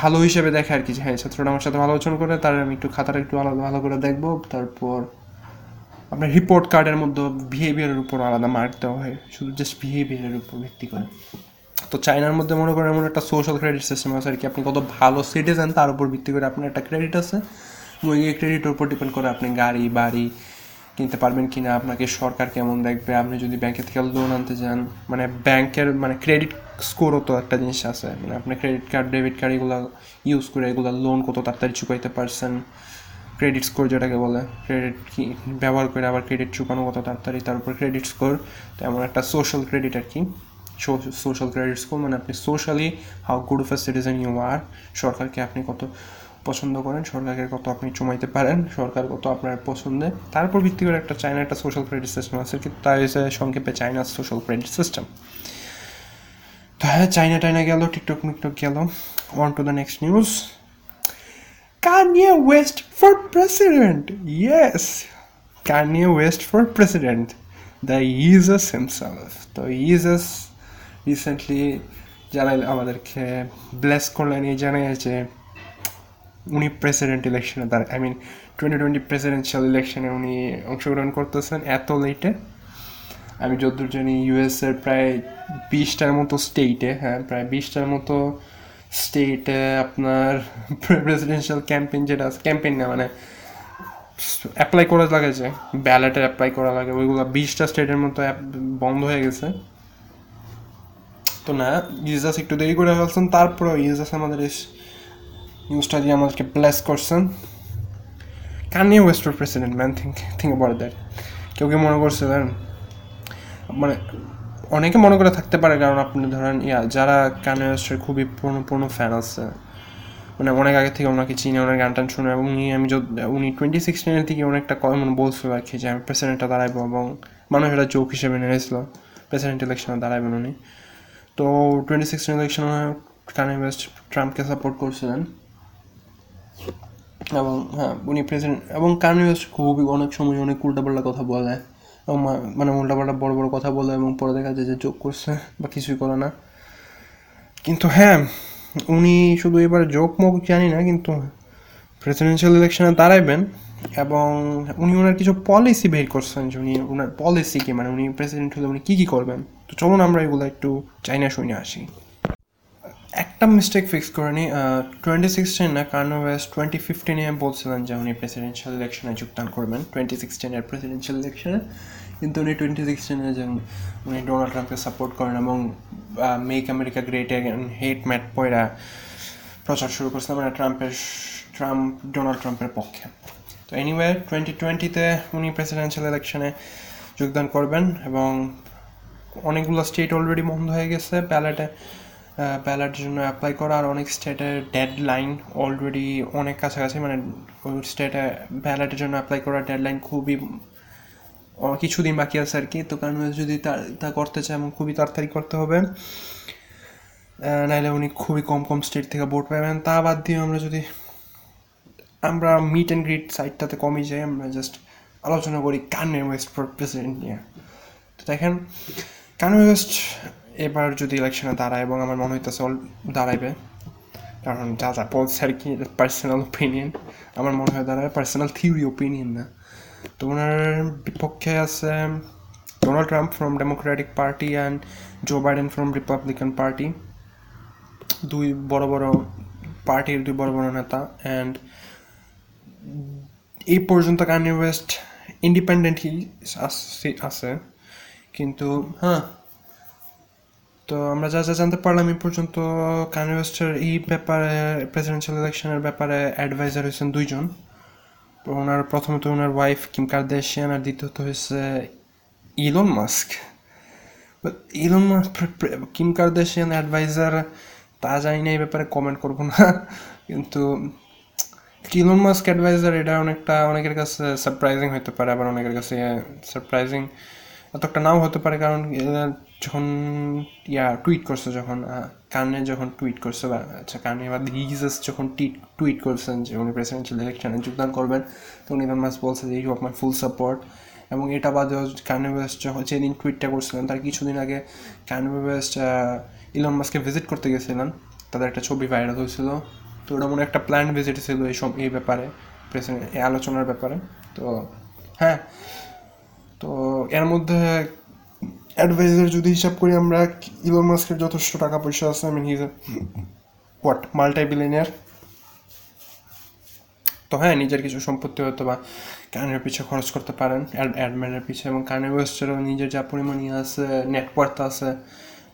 ভালো হিসেবে দেখে আর কি যে হ্যাঁ ছাত্রটা আমার সাথে ভালো আচরণ করে, তার আমি একটু খাতাটা একটু আলাদা, ভালো করে দেখব, তারপর আপনার রিপোর্ট কার্ডের মধ্যে বিহেভিয়ারের উপর আলাদা মার্ক দেওয়া হয়, শুধু জাস্ট বিহেভিয়ারের উপর ভিত্তি করে। তো চায়নার মধ্যে মনে করেন এমন একটা সোশ্যাল ক্রেডিট সিস্টেম আছে আর কি, আপনি কত ভালো সিটিজেন তার উপর ভিত্তি করে আপনার একটা ক্রেডিট আছে ওই ক্রেডিটের উপর ডিপেন্ড করে আপনি গাড়ি, বাড়ি কিনতে পারবেন কি না আপনাকে সরকার কেমন দেখবে, আপনি যদি ব্যাংকে থেকে লোন আনতে চান মানে ব্যাংকের মানে ক্রেডিট স্কোরও তো একটা জিনিস আছে মানে আপনি ক্রেডিট কার্ড ডেবিট কার্ড এগুলো ইউজ করে এগুলো লোন কত তাড়াতাড়ি চুকাইতে পারছেন ক্রেডিট স্কোর যেটাকে বলে ক্রেডিট কি, ব্যবহার করে আবার ক্রেডিট চুকানো কত তাড়াতাড়ি, তার উপর ক্রেডিট স্কোর তেমন একটা সোশ্যাল ক্রেডিট আর কি সোশ্যাল ক্রেডিট স্কোর মানে আপনি socially how good of a citizen you are সরকারকে আপনি কত পছন্দ করেন সরকারকে কত আপনি চমাইতে পারেন সরকার কত আপনার পছন্দে তার উপর ভিত্তি করে একটা চায়না একটা সোশ্যাল ক্রেডিট সিস্টেম আছে কিন্তু তাই হচ্ছে সংক্ষেপে চায়নার সোশ্যাল ক্রেডিট সিস্টেম তো হ্যাঁ চায়না টাইনা গেল টিকটক মিকটক গেল on to the next news Kanye West for president. Yes, Kanye West for president. The Jesus himself. তো Jesus রিসেন্টলি জানাই আমাদেরকে ব্লেস করলেন এই জানাই যে উনি প্রেসিডেন্ট ইলেকশনে তার I mean twenty twenty presidential ইলেকশনে উনি অংশগ্রহণ করতেছেন এত লেটে আমি যতদূর জানি ইউএসের প্রায় বিশটার মতো স্টেটে হ্যাঁ প্রায় বিশটার মতো স্টেটে আপনার [LAUGHS] প্রেসিডেন্সিয়াল ক্যাম্পেইন যেটা আছে ক্যাম্পেইন না মানে অ্যাপ্লাই করা লাগে যে ব্যালেটে অ্যাপ্লাই করা লাগে, ওইগুলো বিশটা স্টেটের মতো অ্যাপ বন্ধ হয়ে গেছে। তো না ইউজাস একটু দেরি করে ফেলছেন, তারপরেও ইউজাস আমাদের নিউজটা দিয়ে আমাদেরকে ব্লেস করছেন। Kanye West president man think think about that কেউ কি মনে করছিলেন মানে অনেকে মনে করে থাকতে পারে, কারণ আপনি ধরেন, ইয়া, যারা কানে ওয়েস্টের খুবই পুরনো পুরনো ফ্যান আছে। মানে অনেক আগে থেকে ওনাকে চিনি, ওনার গান টান শুনে, এবং উনি, আমি উনি টোয়েন্টি সিক্সটিনের দিকে অনেকটা মানে বলছিল আর কি যে, আমি প্রেসিডেন্টটা দাঁড়াইবো, এবং মানুষ এটা জোক হিসেবে নিয়েছিল প্রেসিডেন্ট ইলেকশনে দাঁড়াইবেন উনি। তো টোয়েন্টি সিক্সটিন ইলেকশনে কানে ওয়েস্ট ট্রাম্পকে সাপোর্ট করছিলেন। এবং হ্যাঁ উনি প্রেসিডেন্ট এবং ওয়েস্ট খুবই অনেক সময় অনেক উল্টাপাল্টা কথা বলে, এবং মানে উল্টাপাল্টা বড় বড় কথা বলে, এবং পরে দেখা যায় যে যোগ করছে, বা কিছুই করে না। কিন্তু হ্যাঁ উনি শুধু এবার যোগ মুখ জানি না, কিন্তু প্রেসিডেন্সিয়াল ইলেকশনে দাঁড়াইবেন, এবং উনি ওনার কিছু পলিসি বের করছেন যে উনি ওনার পলিসি কি মানে উনি প্রেসিডেন্ট হলে উনি কী কী করবেন। তো চলুন আমরা এগুলো একটু চাইনা শুনে আসি। একটা মিস্টেক ফিক্স করে নিই টোয়েন্টি সিক্সটিন না কার্নো ওয়েস্ট টোয়েন্টি ফিফটিনে বলছিলেন যে উনি প্রেসিডেন্সিয়াল ইলেকশনে যোগদান করবেন। টোয়েন্টি সিক্সটিনের প্রেসিডেন্সিয়াল ইলেকশনে কিন্তু উনি টোয়েন্টি সিক্সটিনে যে উনি ডোনাল্ড ট্রাম্পকে সাপোর্ট করেন এবং মেক আমেরিকা গ্রেট হেট ম্যাট পয়রা প্রচার শুরু করছেন মানে ট্রাম্পের ট্রাম্প ডোনাল্ড ট্রাম্পের পক্ষে। তো এনিওয়ে টোয়েন্টি টোয়েন্টিতে উনি প্রেসিডেন্সিয়াল ইলেকশনে যোগদান করবেন এবং অনেকগুলো স্টেট অলরেডি বন্ধ হয়ে গেছে ব্যালেটে ব্যালেটের জন্য অ্যাপ্লাই করা আর অনেক স্টেটের ডেড লাইন অলরেডি অনেক কাছাকাছি মানে স্টেটে ব্যালেটের জন্য অ্যাপ্লাই করার ডেড লাইন খুবই কিছুদিন বাকি আছে আর কি। তো কারণ যদি তা করতে চায়, এবং খুবই তাড়াতাড়ি করতে হবে নাহলে উনি খুবই কম কম স্টেট থেকে ভোট পাবেন তা বাদ দিয়ে আমরা যদি, আমরা মিট অ্যান্ড গ্রিট সাইডটাতে কমই যাই, আমরা জাস্ট আলোচনা করি কানে ওয়েস্ট প্রেসিডেন্ট নিয়ে। তো দেখেন কানে ওয়েস্ট এবার যদি ইলেকশনে দাঁড়ায় এবং আমার মনে হইতেছে দাঁড়াইবে, কারণ যা যা বলছে আর কি পার্সোনাল ওপিনিয়ন আমার মনে হয় দাঁড়ায় পার্সোনাল থিওরি ওপিনিয়ন না। তো ওনার বিপক্ষে আছে Donald Trump from Democratic party and Joe Biden from Republican party দুই বড় বড় পার্টির দুই বড় বড় নেতা অ্যান্ড এই পর্যন্ত কানি ওয়েস্ট ইন্ডিপেন্ডেন্টই আছে। কিন্তু হ্যাঁ তো আমরা যা যা জানতে পারলাম এই পর্যন্ত কানি ওয়েস্টের এই ব্যাপারে প্রেসিডেন্সিয়াল ইলেকশনের ব্যাপারে অ্যাডভাইজার হয়েছেন দুইজন। ওনার প্রথমত ওনার ওয়াইফ কিম কার্দেশিয়ান আর দ্বিতীয়ত হয়েছে Elon Musk Elon Musk Kim Kardashian adviser তা জানি না, এই ব্যাপারে কমেন্ট করব না। কিন্তু ইলন মাস্ক অ্যাডভাইজার এটা অনেকটা অনেকের কাছে সারপ্রাইজিং হতে পারে, আবার অনেকের কাছে সারপ্রাইজিং এতটা নাও হতে পারে, কারণ ইয়া টুইট করছে যখন কানে যখন টুইট করছে, বা আচ্ছা কানে বা হিজাস যখন টিট টুইট করছেন যে উনি প্রেসিডেন্সিয়াল ইলেকশনে যোগদান করবেন, তো উনি মাস বলছে যে you of my full support এবং এটা বাদেও কানে ওয়েস্ট যখন যেদিন টুইটটা করছিলেন, তার কিছুদিন আগে কানে ওয়েস্ট ইলন মাসকে ভিজিট করতে গেছিলেন। তাদের একটা ছবি ভাইরাল হয়েছিল। তো ওটা মনে একটা প্ল্যান ভিজিট ছিল এই সব, এই ব্যাপারে প্রেসিডেন্ট এই আলোচনার ব্যাপারে। তো হ্যাঁ তো এর মধ্যে অ্যাডভাইজার যদি হিসাব করি আমরা ইলন মাস্কের যথেষ্ট টাকা পয়সা আছে I mean what multi billionaire তো হ্যাঁ নিজের কিছু সম্পত্তি হয়তো বা কানের পিছে খরচ করতে পারেন অ্যাডম্যানের পিছে এবং কানে ওয়েস্টেরও নিজের যা পরিমাণ আছে নেটওয়ার্থ আছে,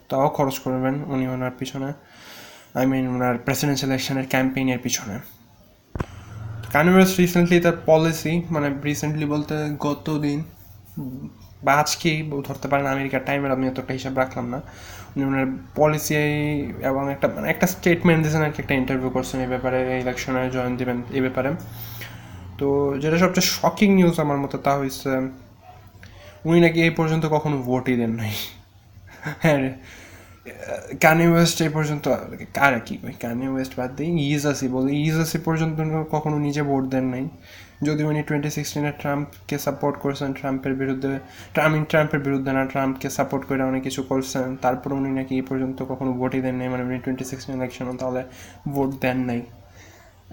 তাও খরচ করবেন উনি ওনার পিছনে। আই মিন ওনার প্রেসিডেন্সিয়াল ইলেকশনের ক্যাম্পেইনের পিছনে। কানে ওয়েস্ট রিসেন্টলি তার পলিসি মানে রিসেন্টলি বলতে গত দিন বা আজকেই ধরতে পারেন আমেরিকার টাইমের আমি এতটা হিসাব রাখলাম না। উনি ওনার পলিসি এবং একটা মানে একটা স্টেটমেন্ট দিয়েছেন আর কি, একটা ইন্টারভিউ করছেন এই ব্যাপারে ইলেকশনে জয়েন দেবেন এই ব্যাপারে। তো যেটা সবচেয়ে শকিং নিউজ আমার মতো তা হয়েছে উনি নাকি এই পর্যন্ত কখনো ভোটই দেন নাই। হ্যাঁ কানি ওয়েস্ট এই পর্যন্ত আর কি কানি ওয়েস্ট বাদ দিই ইজাসি বলে ইজাসি পর্যন্ত কখনো নিজে ভোট দেন নাই। যদি উনি টোয়েন্টি সিক্সটিনে ট্রাম্পকে সাপোর্ট করছেন ট্রাম্পের বিরুদ্ধে আমি ট্রাম্পের বিরুদ্ধে না ট্রাম্পকে সাপোর্ট করে অনেক কিছু করছেন, তারপর উনি নাকি এই পর্যন্ত কখনো ভোটই দেন নাই মানে উনি টোয়েন্টি সিক্সটিন ইলেকশনও তাহলে ভোট দেন নাই।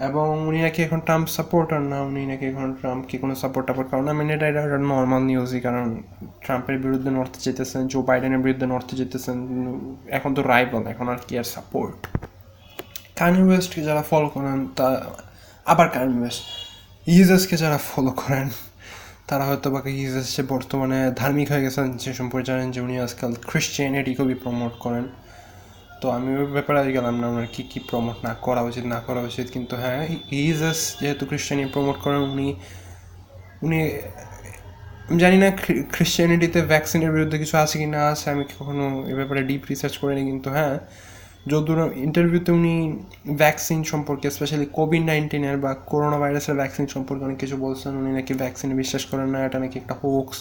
এবং উনি নাকি এখন ট্রাম্প সাপোর্টার না, উনি নাকি এখন ট্রাম্পকে কোনো সাপোর্ট টাপোর্ট কারণ আমি এটা এটা নর্মাল নিউজই কারণ ট্রাম্পের বিরুদ্ধে নর্থে যেতেছেন জো বাইডেনের বিরুদ্ধে নর্থে যেতেছেন, এখন তো রাইভাল এখন আর কি আর সাপোর্ট কানি ওয়েস্টকে যারা ফলো করেন, তা, আবার কানি ওয়েস্ট ইজাসকে যারা ফলো করেন, তারা হয়তো বা ইজাস যে বর্তমানে ধার্মিক হয়ে গেছেন যে সম্পর্কে জানেন যে উনি আজকাল খ্রিশ্চিয়ানিটি খুবই প্রমোট করেন। তো আমি ওই ব্যাপারে আজ গেলাম না ওনার কী কী প্রমোট না করা উচিত, না করা উচিত, কিন্তু হ্যাঁ ইজাস যেহেতু খ্রিশ্চানি প্রমোট করেন, উনি উনি, আমি জানি না খ্রিশ্চানিটিতে ভ্যাকসিনের বিরুদ্ধে কিছু আছে কি না আছে, আমি কখনো এ ব্যাপারে ডিপ রিসার্চ করিনি, কিন্তু হ্যাঁ যদুর ইন্টারভিউতে উনি ভ্যাকসিন সম্পর্কে স্পেশালি কোভিড নাইন্টিনের বা করোনা ভাইরাসের ভ্যাকসিন সম্পর্কে অনেক কিছু বলছেন। উনি নাকি ভ্যাকসিনে বিশ্বাস করেন না, এটা নাকি একটা হোক্স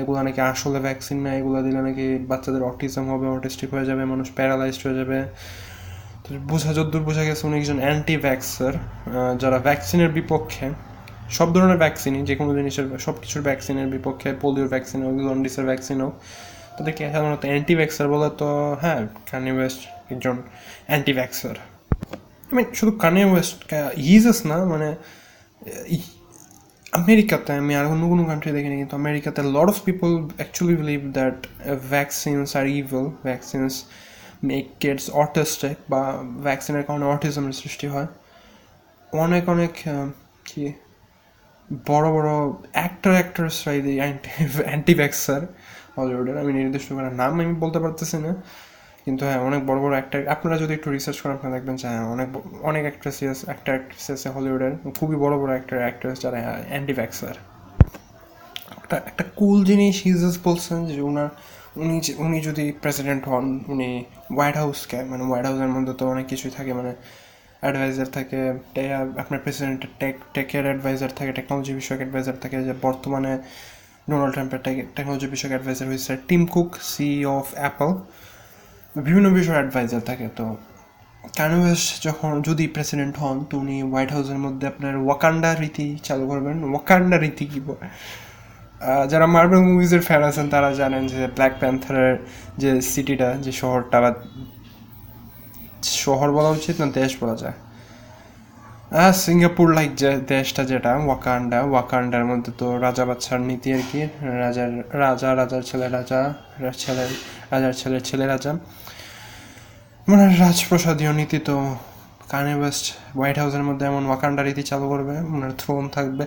এগুলো নাকি আসলে ভ্যাকসিন না, এগুলো দিলে নাকি বাচ্চাদের অটিজম হবে অটিস্টিক হয়ে যাবে, মানুষ প্যারালাইজড হয়ে যাবে। তো বোঝা, যদ্দূর বোঝা গেছে উনি একজন অ্যান্টি ভ্যাক্সার যারা ভ্যাকসিনের বিপক্ষে, সব ধরনের ভ্যাকসিনই যে কোনো জিনিসের সব কিছুর ভ্যাকসিনের বিপক্ষে পোলিওর ভ্যাকসিন হোক জন্ডিসের ভ্যাকসিন হোক, তাদেরকে সাধারণত অ্যান্টি ভ্যাক্সার বলে তো হ্যাঁ কানি ওয়েস্ট একজন অ্যান্টি ভ্যাক্সার আই মিন শুধু কানে ওয়েস্ট ইজাস না মানে আমেরিকাতে আমি আর অন্য কোনো কান্ট্রি দেখিনি, কিন্তু আমেরিকাতে lot of people actually believe that vaccines are evil vaccines make kids autistic বা ভ্যাকসিনের কারণে অটিজমের সৃষ্টি হয়। অনেক অনেক কি, বড় বড় অ্যাক্টর অ্যাক্ট্রেসরা অ্যান্টি অ্যান্টি ভ্যাক্সার হলিউডের আমি নির্দিষ্ট করে নাম আমি বলতে পারতেছি না। কিন্তু হ্যাঁ অনেক বড় বড় অ্যাক্টার আপনারা যদি একটু রিসার্চ করেন, আপনারা দেখবেন যে হ্যাঁ অনেক অনেক অ্যাক্ট্রেসেস অ্যাক্টার অ্যাক্ট্রেসেস হলিউডের খুবই বড় বড় অ্যাক্টার অ্যাক্ট্রেস যারা অ্যান্টি ভ্যাক্সার একটা একটা কুল জিনিস হিজাস বলছেন যে ওনার উনি উনি যদি প্রেসিডেন্ট হন, উনি হোয়াইট হাউসকে মানে হোয়াইট হাউসের মধ্যে তো অনেক কিছুই থাকে মানে অ্যাডভাইজার থাকে আপনার প্রেসিডেন্টের টেক টেকের অ্যাডভাইজার থাকে টেকনোলজি বিষয়ক অ্যাডভাইজার থাকে, যে বর্তমানে ডোনাল্ড ট্রাম্পের টেকনোলজি বিষয়ক অ্যাডভাইজার হয়েছে Tim Cook CEO of Apple বিভিন্ন বিষয়ে অ্যাডভাইজার থাকে, তো ক্যানভাস যখন যদি প্রেসিডেন্ট হন, তো উনি হোয়াইট হাউসের মধ্যে আপনার ওয়াকান্ডা রীতি চালু করবেন। ওয়াকান্ডা রীতি কী বলে? যারা মার্বেল মুভিজের ফ্যান আছেন, তারা জানেন যে ব্ল্যাক প্যান্থারের যে সিটিটা যে শহরটা, বা শহর বলা উচিত না, দেশ বলা যায়? হ্যাঁ সিঙ্গাপুর লাইক যে দেশটা যেটা, ওয়াকান্ডা, ওয়াকান্ডার মধ্যে তো রাজা বাচ্চার নীতি আর কি, রাজার, রাজা, রাজার ছেলে রাজা ছেলে, রাজার ছেলের ছেলে রাজা। মানে রাজপ্রসাদীয় নীতি তো কানে ওয়েস্ট হোয়াইট হাউসের মধ্যে এমন ওয়াকান্ডা রীতি চালু করবে, ওনার থ্রোন থাকবে।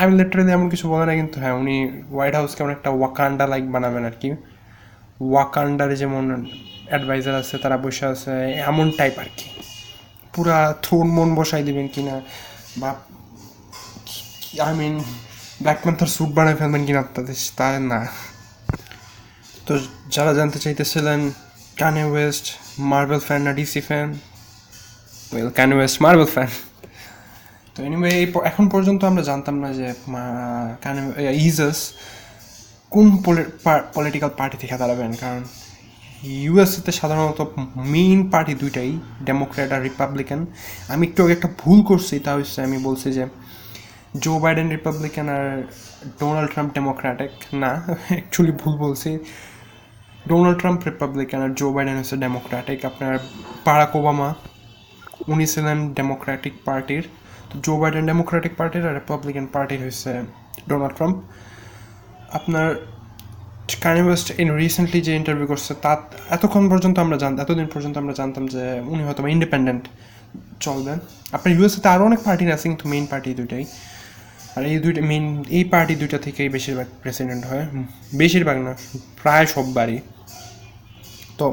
আমি লিটারেলি এমন কিছু বলে না কিন্তু হ্যাঁ উনি হোয়াইট হাউসকে অনেকটা ওয়াকান্ডা লাইক বানাবেন আর কি। ওয়াকান্ডার যেমন অ্যাডভাইজার আছে, তারা বসে আছে, এমন টাইপ আর কি। পুরা থ্রোন মন বসাই দিবেন কিনা? বা আই মিন ব্ল্যাক স্যুট বানায় ফেলবেন কিনা তাদের তা না। তো যারা জানতে চাইতেছিলেন কানে ওয়েস্ট মার্বেল ফ্যান না DC fan well Kanye West Marvel fan তো এনিওয়ে এই এখন পর্যন্ত আমরা জানতাম না যে কানে ইজাস কোন পলিটিক্যাল পার্টি থেকে দাঁড়াবেন, কারণ ইউএসএতে সাধারণত মেইন পার্টি দুইটাই ডেমোক্র্যাট আর রিপাবলিকান আমি একটু আগে একটা ভুল করছি, তা হচ্ছে আমি বলছি যে জো বাইডেন রিপাবলিকান আর ডোনাল্ড ট্রাম্প ডেমোক্র্যাটিক না অ্যাকচুয়ালি ভুল বলছি। ডোনাল্ড ট্রাম্প রিপাবলিকান আর জো বাইডেন হচ্ছে ডেমোক্র্যাটিক আপনার বারাক ওবামা উনি ছিলেন ডেমোক্র্যাটিক পার্টির তো জো বাইডেন ডেমোক্র্যাটিক পার্টির আর রিপাবলিকান পার্টির হচ্ছে ডোনাল্ড ট্রাম্প আপনার কানি ওয়েস্ট ইন রিসেন্টলি যে ইন্টারভিউ করছে তা এতক্ষণ পর্যন্ত আমরা জানতাম এতদিন পর্যন্ত আমরা জানতাম যে উনি হয়তো ইন্ডিপেন্ডেন্ট চলবেন। আপনার ইউএসএতে আরও অনেক পার্টি আছে, কিন্তু মেইন পার্টি দুইটাই। আর এই দুইটা মেইন এই পার্টি দুইটা থেকেই বেশিরভাগ প্রেসিডেন্ট হয়। বেশিরভাগ না, প্রায় সববারই। তো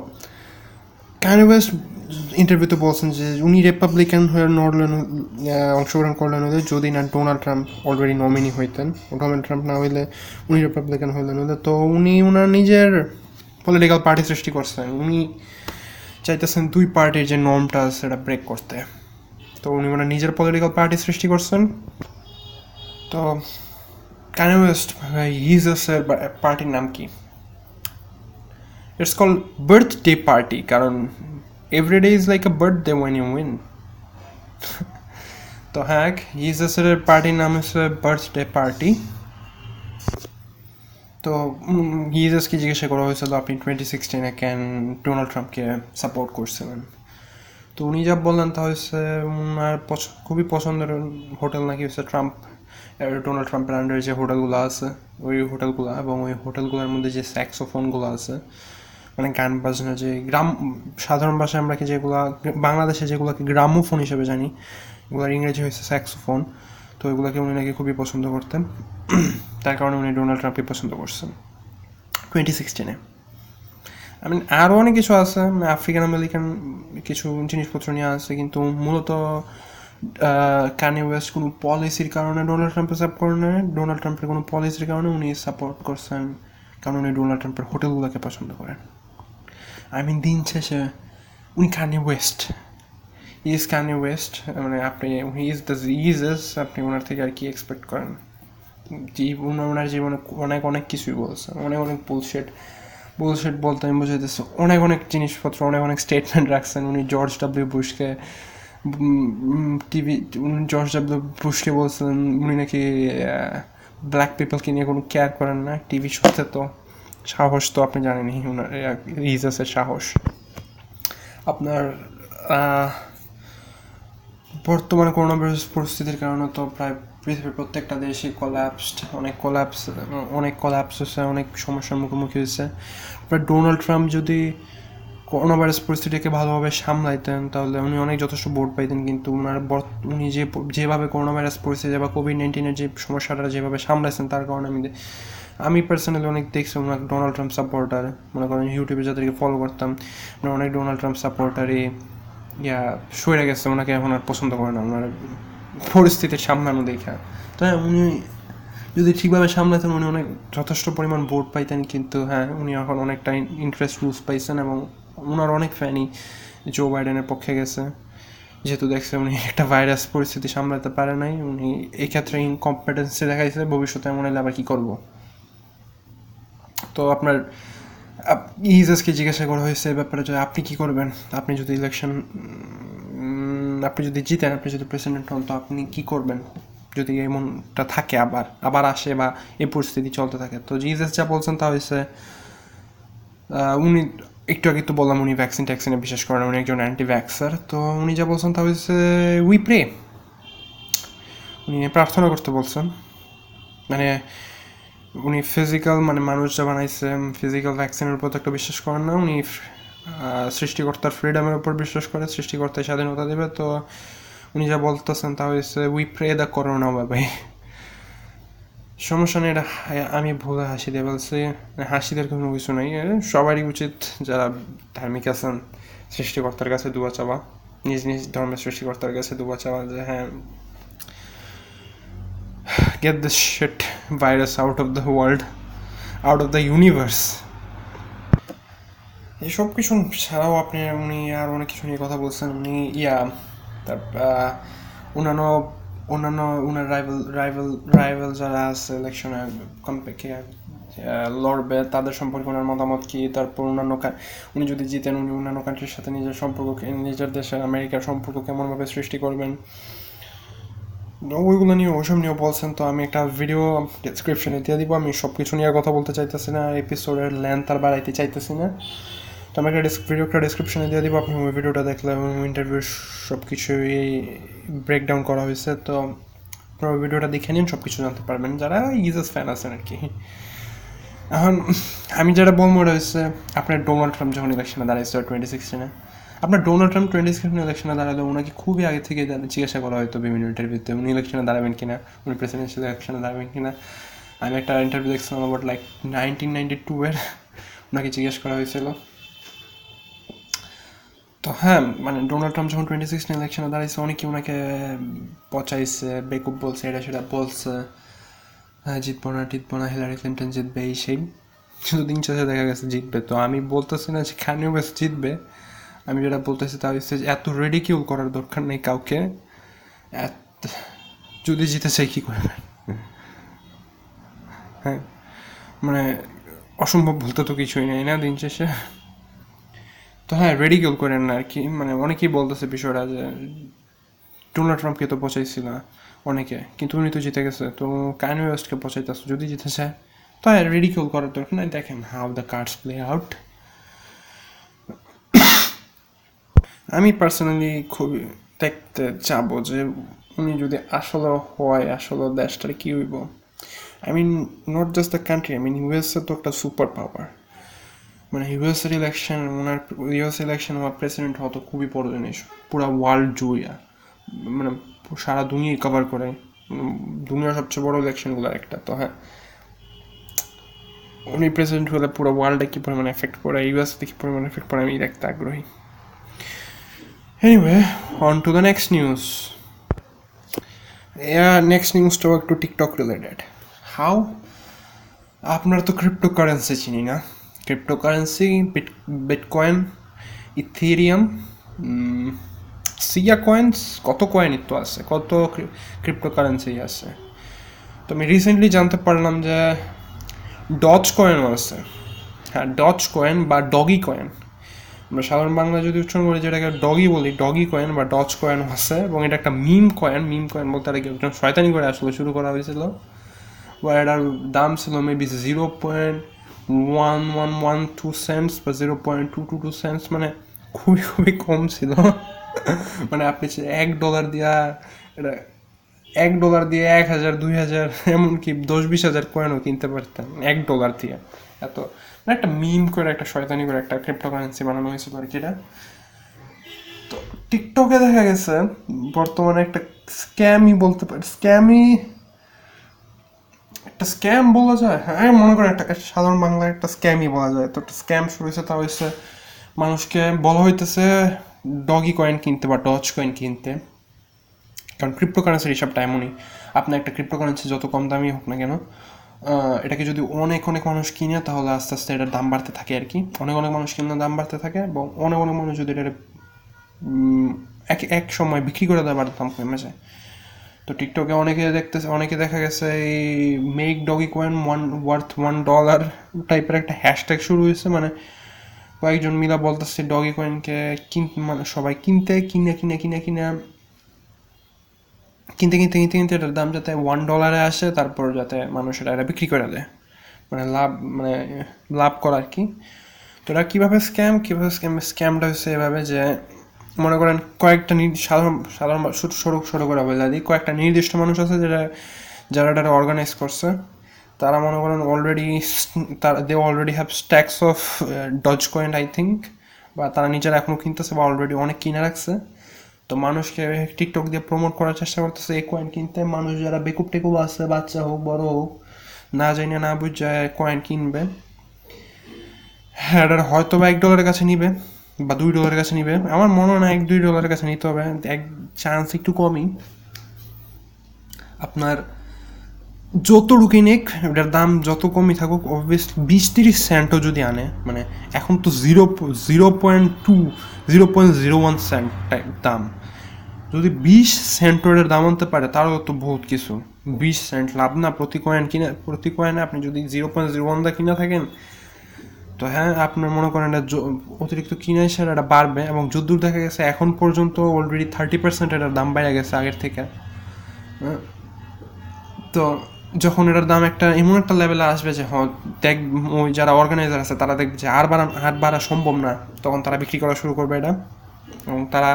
কানি ওয়েস্ট ইন্টারভিউতে বলছেন যে, উনি রিপাবলিকান হয়ে নড়লেন অংশগ্রহণ করলেন হলে যদি না ডোনাল্ড ট্রাম্প অলরেডি নমিনি হইতেন। ডোনাল্ড ট্রাম্প না হইলে উনি রিপাবলিকান হইলেন হলে তো উনি ওনার নিজের পলিটিক্যাল পার্টি সৃষ্টি করছেন উনি চাইতেছেন দুই পার্টির যে নর্মটা সেটা ব্রেক করতে। তো উনি ওনার নিজের পলিটিক্যাল পার্টি সৃষ্টি করছেন। তো কানি ওয়েস্ট হিজেসের পার্টির নাম কি? ইটস কল বার্থডে পার্টি কারণ every day is like a birthday when you win তো হ্যাঁ হিজেসের পার্টির নাম হচ্ছে বার্থডে পার্টি তো হিজেসকে জিজ্ঞাসা করা হয়েছিল, আপনি টোয়েন্টি সিক্সটিনে কেন ডোনাল্ড ট্রাম্পকে সাপোর্ট করছিলেন? তো উনি যা বললেন তা হচ্ছে ওনার খুবই পছন্দের হোটেল নাকি হচ্ছে ট্রাম্প ডোনাল্ড ট্রাম্পের আন্ডারে যে হোটেলগুলো আছে, ওই হোটেলগুলো এবং ওই হোটেলগুলোর মধ্যে যে স্যাক্সোফোনগুলো আছে মানে গান বাজনা যে গ্রাম, সাধারণ ভাষায় আমরা কি যেগুলো, বাংলাদেশে যেগুলোকে গ্রামোফোন হিসেবে জানি, এগুলোর ইংরেজি হয়েছে স্যাক্সোফোন, তো এগুলোকে উনি নাকি খুবই পছন্দ করতেন। তার কারণে উনি ডোনাল্ড ট্রাম্পকে পছন্দ করছেন। টোয়েন্টি সিক্সটিনে আই মিন আরও অনেক কিছু আছে আফ্রিকান আমেরিকান কিছু জিনিসপত্র নিয়ে আছে, কিন্তু মূলত কানি ওয়েস্ট কোনো পলিসির কারণে ডোনাল্ড ট্রাম্পের সাপোর্ট করেন না ডোনাল্ড ট্রাম্পের কোনো পলিসির কারণে উনি সাপোর্ট করছেন, কারণ উনি ডোনাল্ড ট্রাম্পের হোটেলগুলোকে পছন্দ করেন। আই মিন দিন শেষে, উনি কানি ওয়েস্ট ইজ কানি ওয়েস্ট মানে আপনি ইজ দ্য ইজেস আপনি ওনার থেকে আর কি এক্সপেক্ট করেন? জীবন ওনার জীবনে অনেক অনেক কিছুই বলছে। অনেক অনেক বুলশেট বুলশেট বলতে আমি বুঝাইতেছি। অনেক অনেক জিনিসপত্র, অনেক অনেক স্টেটমেন্ট রাখছেন উনি জর্জ ডাব্লিউ বুশকে টিভি উনি জর্জ ডাব্লিউ বুশকে বলছেন, উনি নাকি ব্ল্যাক পিপলকে নিয়ে কোনো কেয়ার করেন না টিভি শোতে তো। সাহস তো আপনি জানেনই ওনার রিজাসের সাহস। আপনার বর্তমানে করোনা ভাইরাস পরিস্থিতির কারণে তো প্রায় পৃথিবীর প্রত্যেকটা দেশই কলাপসড অনেক কলাপস অনেক কলাপস হচ্ছে অনেক সমস্যার মুখোমুখি হয়েছে। বাট ডোনাল্ড ট্রাম্প যদি করোনা ভাইরাস পরিস্থিতিকে ভালোভাবে সামলাইতেন, তাহলে উনি অনেক যথেষ্ট ভোট পাইতেন, কিন্তু ওনার উনি যে, যেভাবে করোনা ভাইরাস পরিস্থিতি বা কোভিড নাইন্টিনের যে সমস্যাটা যেভাবে সামলাইছেন, তার কারণে আমি আমি পার্সোনালি অনেক দেখছি ওনার ডোনাল্ড ট্রাম্প সাপোর্টার মনে করেন ইউটিউবে যাদেরকে ফলো করতাম অনেক ডোনাল্ড ট্রাম্প সাপোর্টারই ইয়া সরে গেছে, ওনাকে এখন আর পছন্দ করে না, ওনার পরিস্থিতির সামলানো দেখা। তো হ্যাঁ উনি যদি ঠিকভাবে সামলাতেন, উনি অনেক যথেষ্ট পরিমাণ ভোট পাইতেন, কিন্তু হ্যাঁ উনি এখন অনেকটা ইন্টারেস্ট লুজ পাইছেন এবং ওনার অনেক ফ্যানই জো বাইডেনের পক্ষে গেছে। যেহেতু দেখছে উনি একটা ভাইরাস পরিস্থিতি সামলাতে পারে নাই, উনি এক্ষেত্রে ক্ষেত্রে ইনকম্পিটেন্সি দেখাইছে, ভবিষ্যতে এমন হলে আবার কী করব? তো আপনার ইজাসকে জিজ্ঞাসা করা হয়েছে ব্যাপারে যে আপনি কি করবেন? আপনি যদি ইলেকশন আপনি যদি জিতেন, আপনি যদি প্রেসিডেন্ট হন, তো আপনি কি করবেন? যদি এমনটা থাকে আবার আবার আসে বা এই পরিস্থিতি চলতে থাকে। তো জিজাস যা বলছেন তা হয়েছে উনি, একটু আগে তো বললাম উনি ভ্যাকসিন ট্যাক্সিনে বিশেষ করেন উনি একজন অ্যান্টি ভ্যাক্সার তো উনি যা বলছেন তা হয়েছে উই প্রে উনি প্রার্থনা করতে বলছেন। মানে উনি ফিজিক্যাল মানে মানুষ যা বানাইছে ফিজিক্যাল ভ্যাকসিনের উপর একটা বিশ্বাস করেন না। উনি সৃষ্টিকর্তার ফ্রিডমের উপর বিশ্বাস করে সৃষ্টিকর্তার স্বাধীনতা দেবে। তো উনি যা বলতেছেন তা হয়েছে উই প্রে দ্য করোনা বাবাই সমস্যা নেই, এটা আমি ভুলে হাসি দিয়ে বলছি। হাসিদের কোনো কিছু নেই। সবারই উচিত যারা ধার্মিক আছেন, সৃষ্টিকর্তার কাছে দুয়া চাওয়া। নিজ নিজ ধর্মের সৃষ্টিকর্তার কাছে দুয়া চাওয়া যে হ্যাঁ [SIGHS] get this shit virus out of the world, out of the universe. এই সব কিছু ছাড়াও আপনি, উনি আর অনেক কিছু নিয়ে কথা বলছেন। উনি, ইয়া, তার অন্যান্য অন্যান্য ওনার রাইভেল রাইভেল রাইভেল যারা আছে ইলেকশনে লড়বে, তাদের সম্পর্কে ওনার মতামত কি? তারপর অন্যান্য উনি যদি জিতেন, উনি অন্যান্য কান্ট্রির সাথে নিজের সম্পর্ক নিজের দেশের আমেরিকার সম্পর্ক কেমনভাবে সৃষ্টি করবেন? ওইগুলো নিয়ে ওসব নিয়েও বলছেন, তো আমি একটা ভিডিও ডিসক্রিপশনে দিয়ে দিব। আমি সব কিছু নিয়ে কথা বলতে চাইতেছি না এপিসোডের লেন্থ আর বাড়াইতে চাইতেছি না। তো আমি একটা ভিডিও একটা ডিসক্রিপশনে দিয়ে দিব, আপনি ওই ভিডিওটা দেখলে ইন্টারভিউ সব কিছুই ব্রেকডাউন করা হয়েছে। তো আপনারা ওই ভিডিওটা দেখে নিন সব কিছু জানতে পারবেন। যারা ইজাস ফ্যান আছেন আর কি। এখন, আমি যেটা বলব ওটা হচ্ছে আপনার ডোনাল্ড ট্রাম্প যখন ইলেকশনে দাঁড়াইছে টোয়েন্টি সিক্সটিনে আপনার ডোনাল্ড ট্রাম্প টোয়েন্টি সিক্সটিন ইলেকশনে দাঁড়ালে ওনাকে খুবই আগে থেকে জিজ্ঞাসা করা হয়তো বিভিন্ন ইন্টারভিউতে উনি ইলেকশনে দাঁড়াবেন কিনা? উনি প্রেসিডেন্সিয়াল ইলেকশনে দাঁড়াবেন কিনা? আমি একটা ইন্টারভিউ দেখছিলাম about like nineteen ninety two এর। ওনাকে জিজ্ঞেস করা হয়েছিল। তো হ্যাঁ মানে ডোনাল্ড ট্রাম্প যখন টোয়েন্টি সিক্সটিন ইলেকশনে দাঁড়িয়েছে অনেকে ওনাকে পচাইছে, বেকুব বলছে, এটা সেটা বলছে হ্যাঁ জিতবো না, টিতবো না, হিলারি ক্লিন্টন জিতবে, এই সেই। কিন্তু দিন শেষে দেখা গেছে জিতবে। তো আমি বলতেছি না যে খানিও বেশ জিতবে আমি যেটা বলতেছি তা হচ্ছে এত রেডিকিউল করার দরকার নেই কাউকে। এত- যদি জিতে চাই কী করবে? হ্যাঁ। মানে অসম্ভব বলতে তো কিছুই নেই, না দিন শেষে? তো হ্যাঁ রেডিকিউল করেন না আর কি। মানে অনেকেই বলতেছে বিষয়টা যে ডোনাল্ড ট্রাম্পকে তো পচাইছিল অনেকে, কিন্তু উনি তো জিতে গেছে। তো কাইন ওয়েস্টকে পচাইতেছে, যদি জিতে চায়। তো হ্যাঁ রেডিকিউল করার দরকার নাই। দেখেন how the cards play out আমি পার্সোনালি খুবই দেখতে চাবো যে উনি যদি আসলে হয় আসলে দেশটার কি হইব? I mean not just the country I mean USA তো একটা সুপার পাওয়ার মানে ইউএসের ইলেকশন ওনার ইউএস ইলেকশন হওয়া প্রেসিডেন্ট হওয়া তো খুবই বড় জিনিস পুরা ওয়ার্ল্ড জুড়ে। মানে সারা দুনিয়ায় কভার করে। দুনিয়ার সবচেয়ে বড় ইলেকশনগুলোর একটা, তো হ্যাঁ। উনি প্রেসিডেন্ট হলে পুরো ওয়ার্ল্ডে কী পরিমাণে এফেক্ট পড়ে ইউএসতে কী পরিমাণে এফেক্ট পড়ে আমি দেখতে আগ্রহী। Anyway on to the next news next নিউজটাও একটু টিকটক রিলেটেড হাউ আপনারা তো ক্রিপ্টোকারেন্সি চিনি না? ক্রিপ্টোকারেন্সি বিটকয়েন ইথেরিয়াম সিয়া কয়েন্স কত কয়েন তো আছে? কত ক্রিপ্টোকারেন্সি আছে? তো আমি রিসেন্টলি জানতে পারলাম যে ডচ কয়েনও আছে। হ্যাঁ ডচ কয়েন বা ডগি কয়েন আমরা সাধারণ বাংলা যদি উচ্চারণ করি, যেটাকে ডগি বলি ডগি কয়েন বা ডচ কয়েন আছে, এবং এটা একটা মিম কয়েন মিম কয়েন বলতে কি একজন শয়তানি করে আসলে শুরু করা হয়েছিল। বা এটার দাম ছিল maybe zero point one one one two cents বা zero point two two two cents মানে খুবই খুবই কম ছিল। মানে আপনি এক ডলার দিয়া এটা এক ডলার দিয়ে এক হাজার, দুই হাজার, এমনকি দশ, বিশ হাজার কয়েনও কিনতে পারতেন, এক ডলার দিয়ে। এত মানে একটা মিম করে, একটা শয়তানি করে, একটা ক্রিপ্টোকারেন্সি বানানো হয়েছিল আর কি এটা। তো টিকটকে দেখা গেছে, বর্তমানে একটা স্ক্যামই বলতে পারি স্ক্যামই একটা স্ক্যাম বলা যায়? হ্যাঁ আমি মনে করেন একটা সাধারণ বাংলায় একটা স্ক্যামই বলা যায়। তো একটা স্ক্যাম শুরু হয়েছে, তা হয়েছে মানুষকে বলা হইতেছে ডগি কয়েন কিনতে বা ডচ কয়েন কিনতে। কারণ ক্রিপ্টোকারেন্সির হিসাবটা এমনই। আপনার একটা ক্রিপ্টোকারেন্সি যত কম দামি হোক না কেন এটাকে যদি অনেক অনেক মানুষ কিনে, তাহলে আস্তে আস্তে এটার দাম বাড়তে থাকে আর কি। অনেক অনেক মানুষ কিনলে দাম বাড়তে থাকে এবং অনেক অনেক মানুষ যদি এটা এক এক সময় বিক্রি করে দেওয়ার দাম কমে যায়। তো টিকটকে অনেকে দেখতেছে, অনেকে দেখা গেছে এই make doggy coin one worth one dollar টাইপের একটা হ্যাশট্যাগ শুরু হয়েছে। মানে কয়েকজন মিলা বলতেছে ডগি কয়েনকে কিন মানে সবাই কিনতে, কিনে কিনে কিনে কিনে কিনতে কিনতে কিনতে কিনতে এটার দাম যাতে ওয়ান ডলারে আসে, তারপর যাতে মানুষ এটা বিক্রি করে দেয়। মানে লাভ মানে লাভ করা আর কি। তো এটা কীভাবে স্ক্যাম কীভাবে স্ক্যাম স্ক্যামটা হচ্ছে এভাবে যে, মনে করেন কয়েকটা সাধারণ সাধারণ সরু সরু করে বলে দিই। কয়েকটা নির্দিষ্ট মানুষ আছে যারা যারা এটা অর্গানাইজ করছে। তারা মনে করেন অলরেডি তারা they already have stacks of Doge coin I think বা তারা নিজেরা এখনও কিনতেছে বা অলরেডি অনেক কিনে রাখছে। তো মানুষকে টিকটক দিয়ে প্রমোট করার চেষ্টা করতেছে, এই কয়েন কিনতে। মানুষ যারা বেকুব টেকুব আছে, বাচ্চা হোক, বড় হোক, না জানি না বুঝে কয়েন কিনবে। হ্যাঁ হয়তো বা এক ডলারের কাছে নিবে, বা দুই ডলারের কাছে নিবে। আমার মনে হয় না এক, দুই ডলারের কাছে নিতে হবে। এক চান্স একটু কমই। আপনার যত রুকি নিক, এটার দাম যত কমই থাকুক অবভিয়াসলি বিশ তিরিশ সেন্টও যদি আনে মানে এখন তো zero zero point two zero point zero one cent দাম। যদি বিশ সেন্টরের দাম আনতে পারে তারও তো বহুত কিছু। বিশ সেন্ট লাভ না, প্রতি কয়েন কিনে, প্রতি কয়েনে আপনি যদি জিরো পয়েন্ট জিরো ওয়ান কিনা থাকেন, তো হ্যাঁ আপনার মনে করেন এটা অতিরিক্ত কিনা হিসেবে এটা বাড়বে এবং যদ্দূর দেখা গেছে, এখন পর্যন্ত অলরেডি থার্টি পার্সেন্ট এটার দাম বেড়ে গেছে আগের থেকে। হ্যাঁ। তো যখন এটার দাম একটা এমন একটা লেভেলে আসবে যে হ্যাঁ দেখ, ওই যারা অর্গানাইজার আছে, তারা দেখবে যে, আর বাড়া হাত বাড়া সম্ভব না। তখন তারা বিক্রি করা শুরু করবে এটা। এবং তারা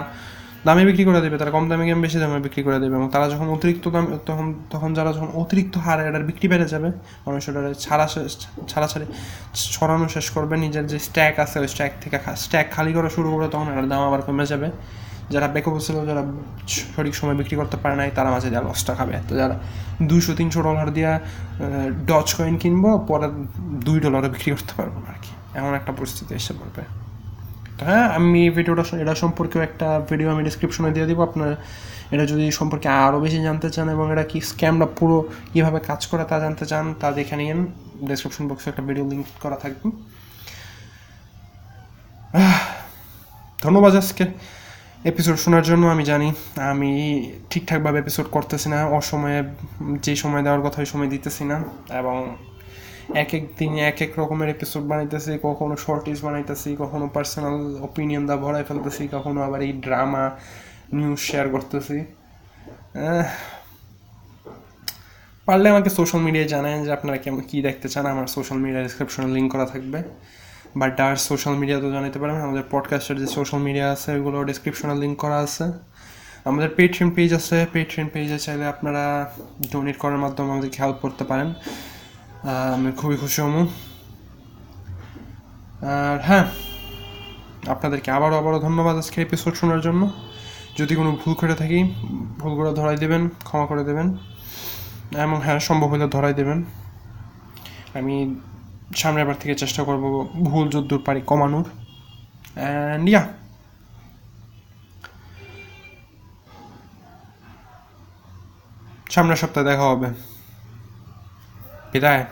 দামে বিক্রি করে দেবে, তারা কম দামে গেম বেশি দামে বিক্রি করে দেবে। এবং তারা যখন অতিরিক্ত দাম, তখন তখন যারা যখন অতিরিক্ত হারে এটার বিক্রি বেড়ে যাবে মানুষ ওটা ছাড়া ছাড়া ছাড়ি ছড়ানো শেষ করবে, নিজের যে স্ট্যাক আছে, ওই স্ট্যাক থেকে স্ট্যাক খালি করা শুরু করবে, তখন এটার দাম আবার কমে যাবে। যারা বেকপ ছিল, যারা সঠিক সময় বিক্রি করতে পারে নাই, তারা মাঝে দেওয়া লসটা খাবে। তো যারা দুশো তিনশো ডলার দিয়ে ডচ কয়েন কিনবো, পরে দুই ডলারে বিক্রি করতে পারব আর কি। এমন একটা পরিস্থিতি এসে পড়বে। হ্যাঁ আমি ভিডিওটা এটা সম্পর্কেও একটা ভিডিও আমি ডিসক্রিপশনে দিয়ে দিব। আপনার এটা যদি সম্পর্কে আরও বেশি জানতে চান এবং এটা কি স্ক্যামটা পুরো কীভাবে কাজ করে তা জানতে চান, তা দেখে নিন। ডিসক্রিপশন বক্সে একটা ভিডিও লিঙ্ক করা থাকবে। ধন্যবাদ আজকে। এপিসোড শোনার জন্য আমি জানি, আমি ঠিকঠাকভাবে এপিসোড করতেছি না, অসময়ে যে সময় দেওয়ার কথা ওই সময় দিতেছি না এবং এক এক দিনে এক এক রকমের এপিসোড বানাইতেছি, কখনো শর্টিস বানাইতেছি, কখনো পার্সোনাল ওপিনিয়ন দা ভরাই ফেলতেছি, কখনো আবার এই ড্রামা নিউজ শেয়ার করতেছি। পারলে আমাকে সোশ্যাল মিডিয়ায় জানান যে আপনারা কেমন, কী দেখতে চান, আমার সোশ্যাল মিডিয়া ডিসক্রিপশনে লিঙ্ক করা থাকবে। বা ডার সোশ্যাল মিডিয়া তো জানাতে পারবেন আমাদের পডকাস্টের যে সোশ্যাল মিডিয়া আছে ওগুলো ডিসক্রিপশনে লিঙ্ক করা আছে। আমাদের পেট্রিয়ন পেজ আছে পেট্রিয়ন পেজে চাইলে আপনারা ডোনেট করার মাধ্যমে আমাদেরকে হেল্প করতে পারেন। আমি খুবই খুশি হব। আর হ্যাঁ আপনাদেরকে আবারও আবারও ধন্যবাদ আজকে এপিসোড শোনার জন্য। যদি কোনো ভুল করে থাকি ভুল করে ধরাই দেবেন, ক্ষমা করে দেবেন। এবং হ্যাঁ সম্ভব হলে ধরাই দেবেন। আমি সামনের বার থেকে চেষ্টা করব ভুল যদ্দূর পারি কমানোর। অ্যান্ড ইয়া সামনের সপ্তাহে দেখা হবে। 别带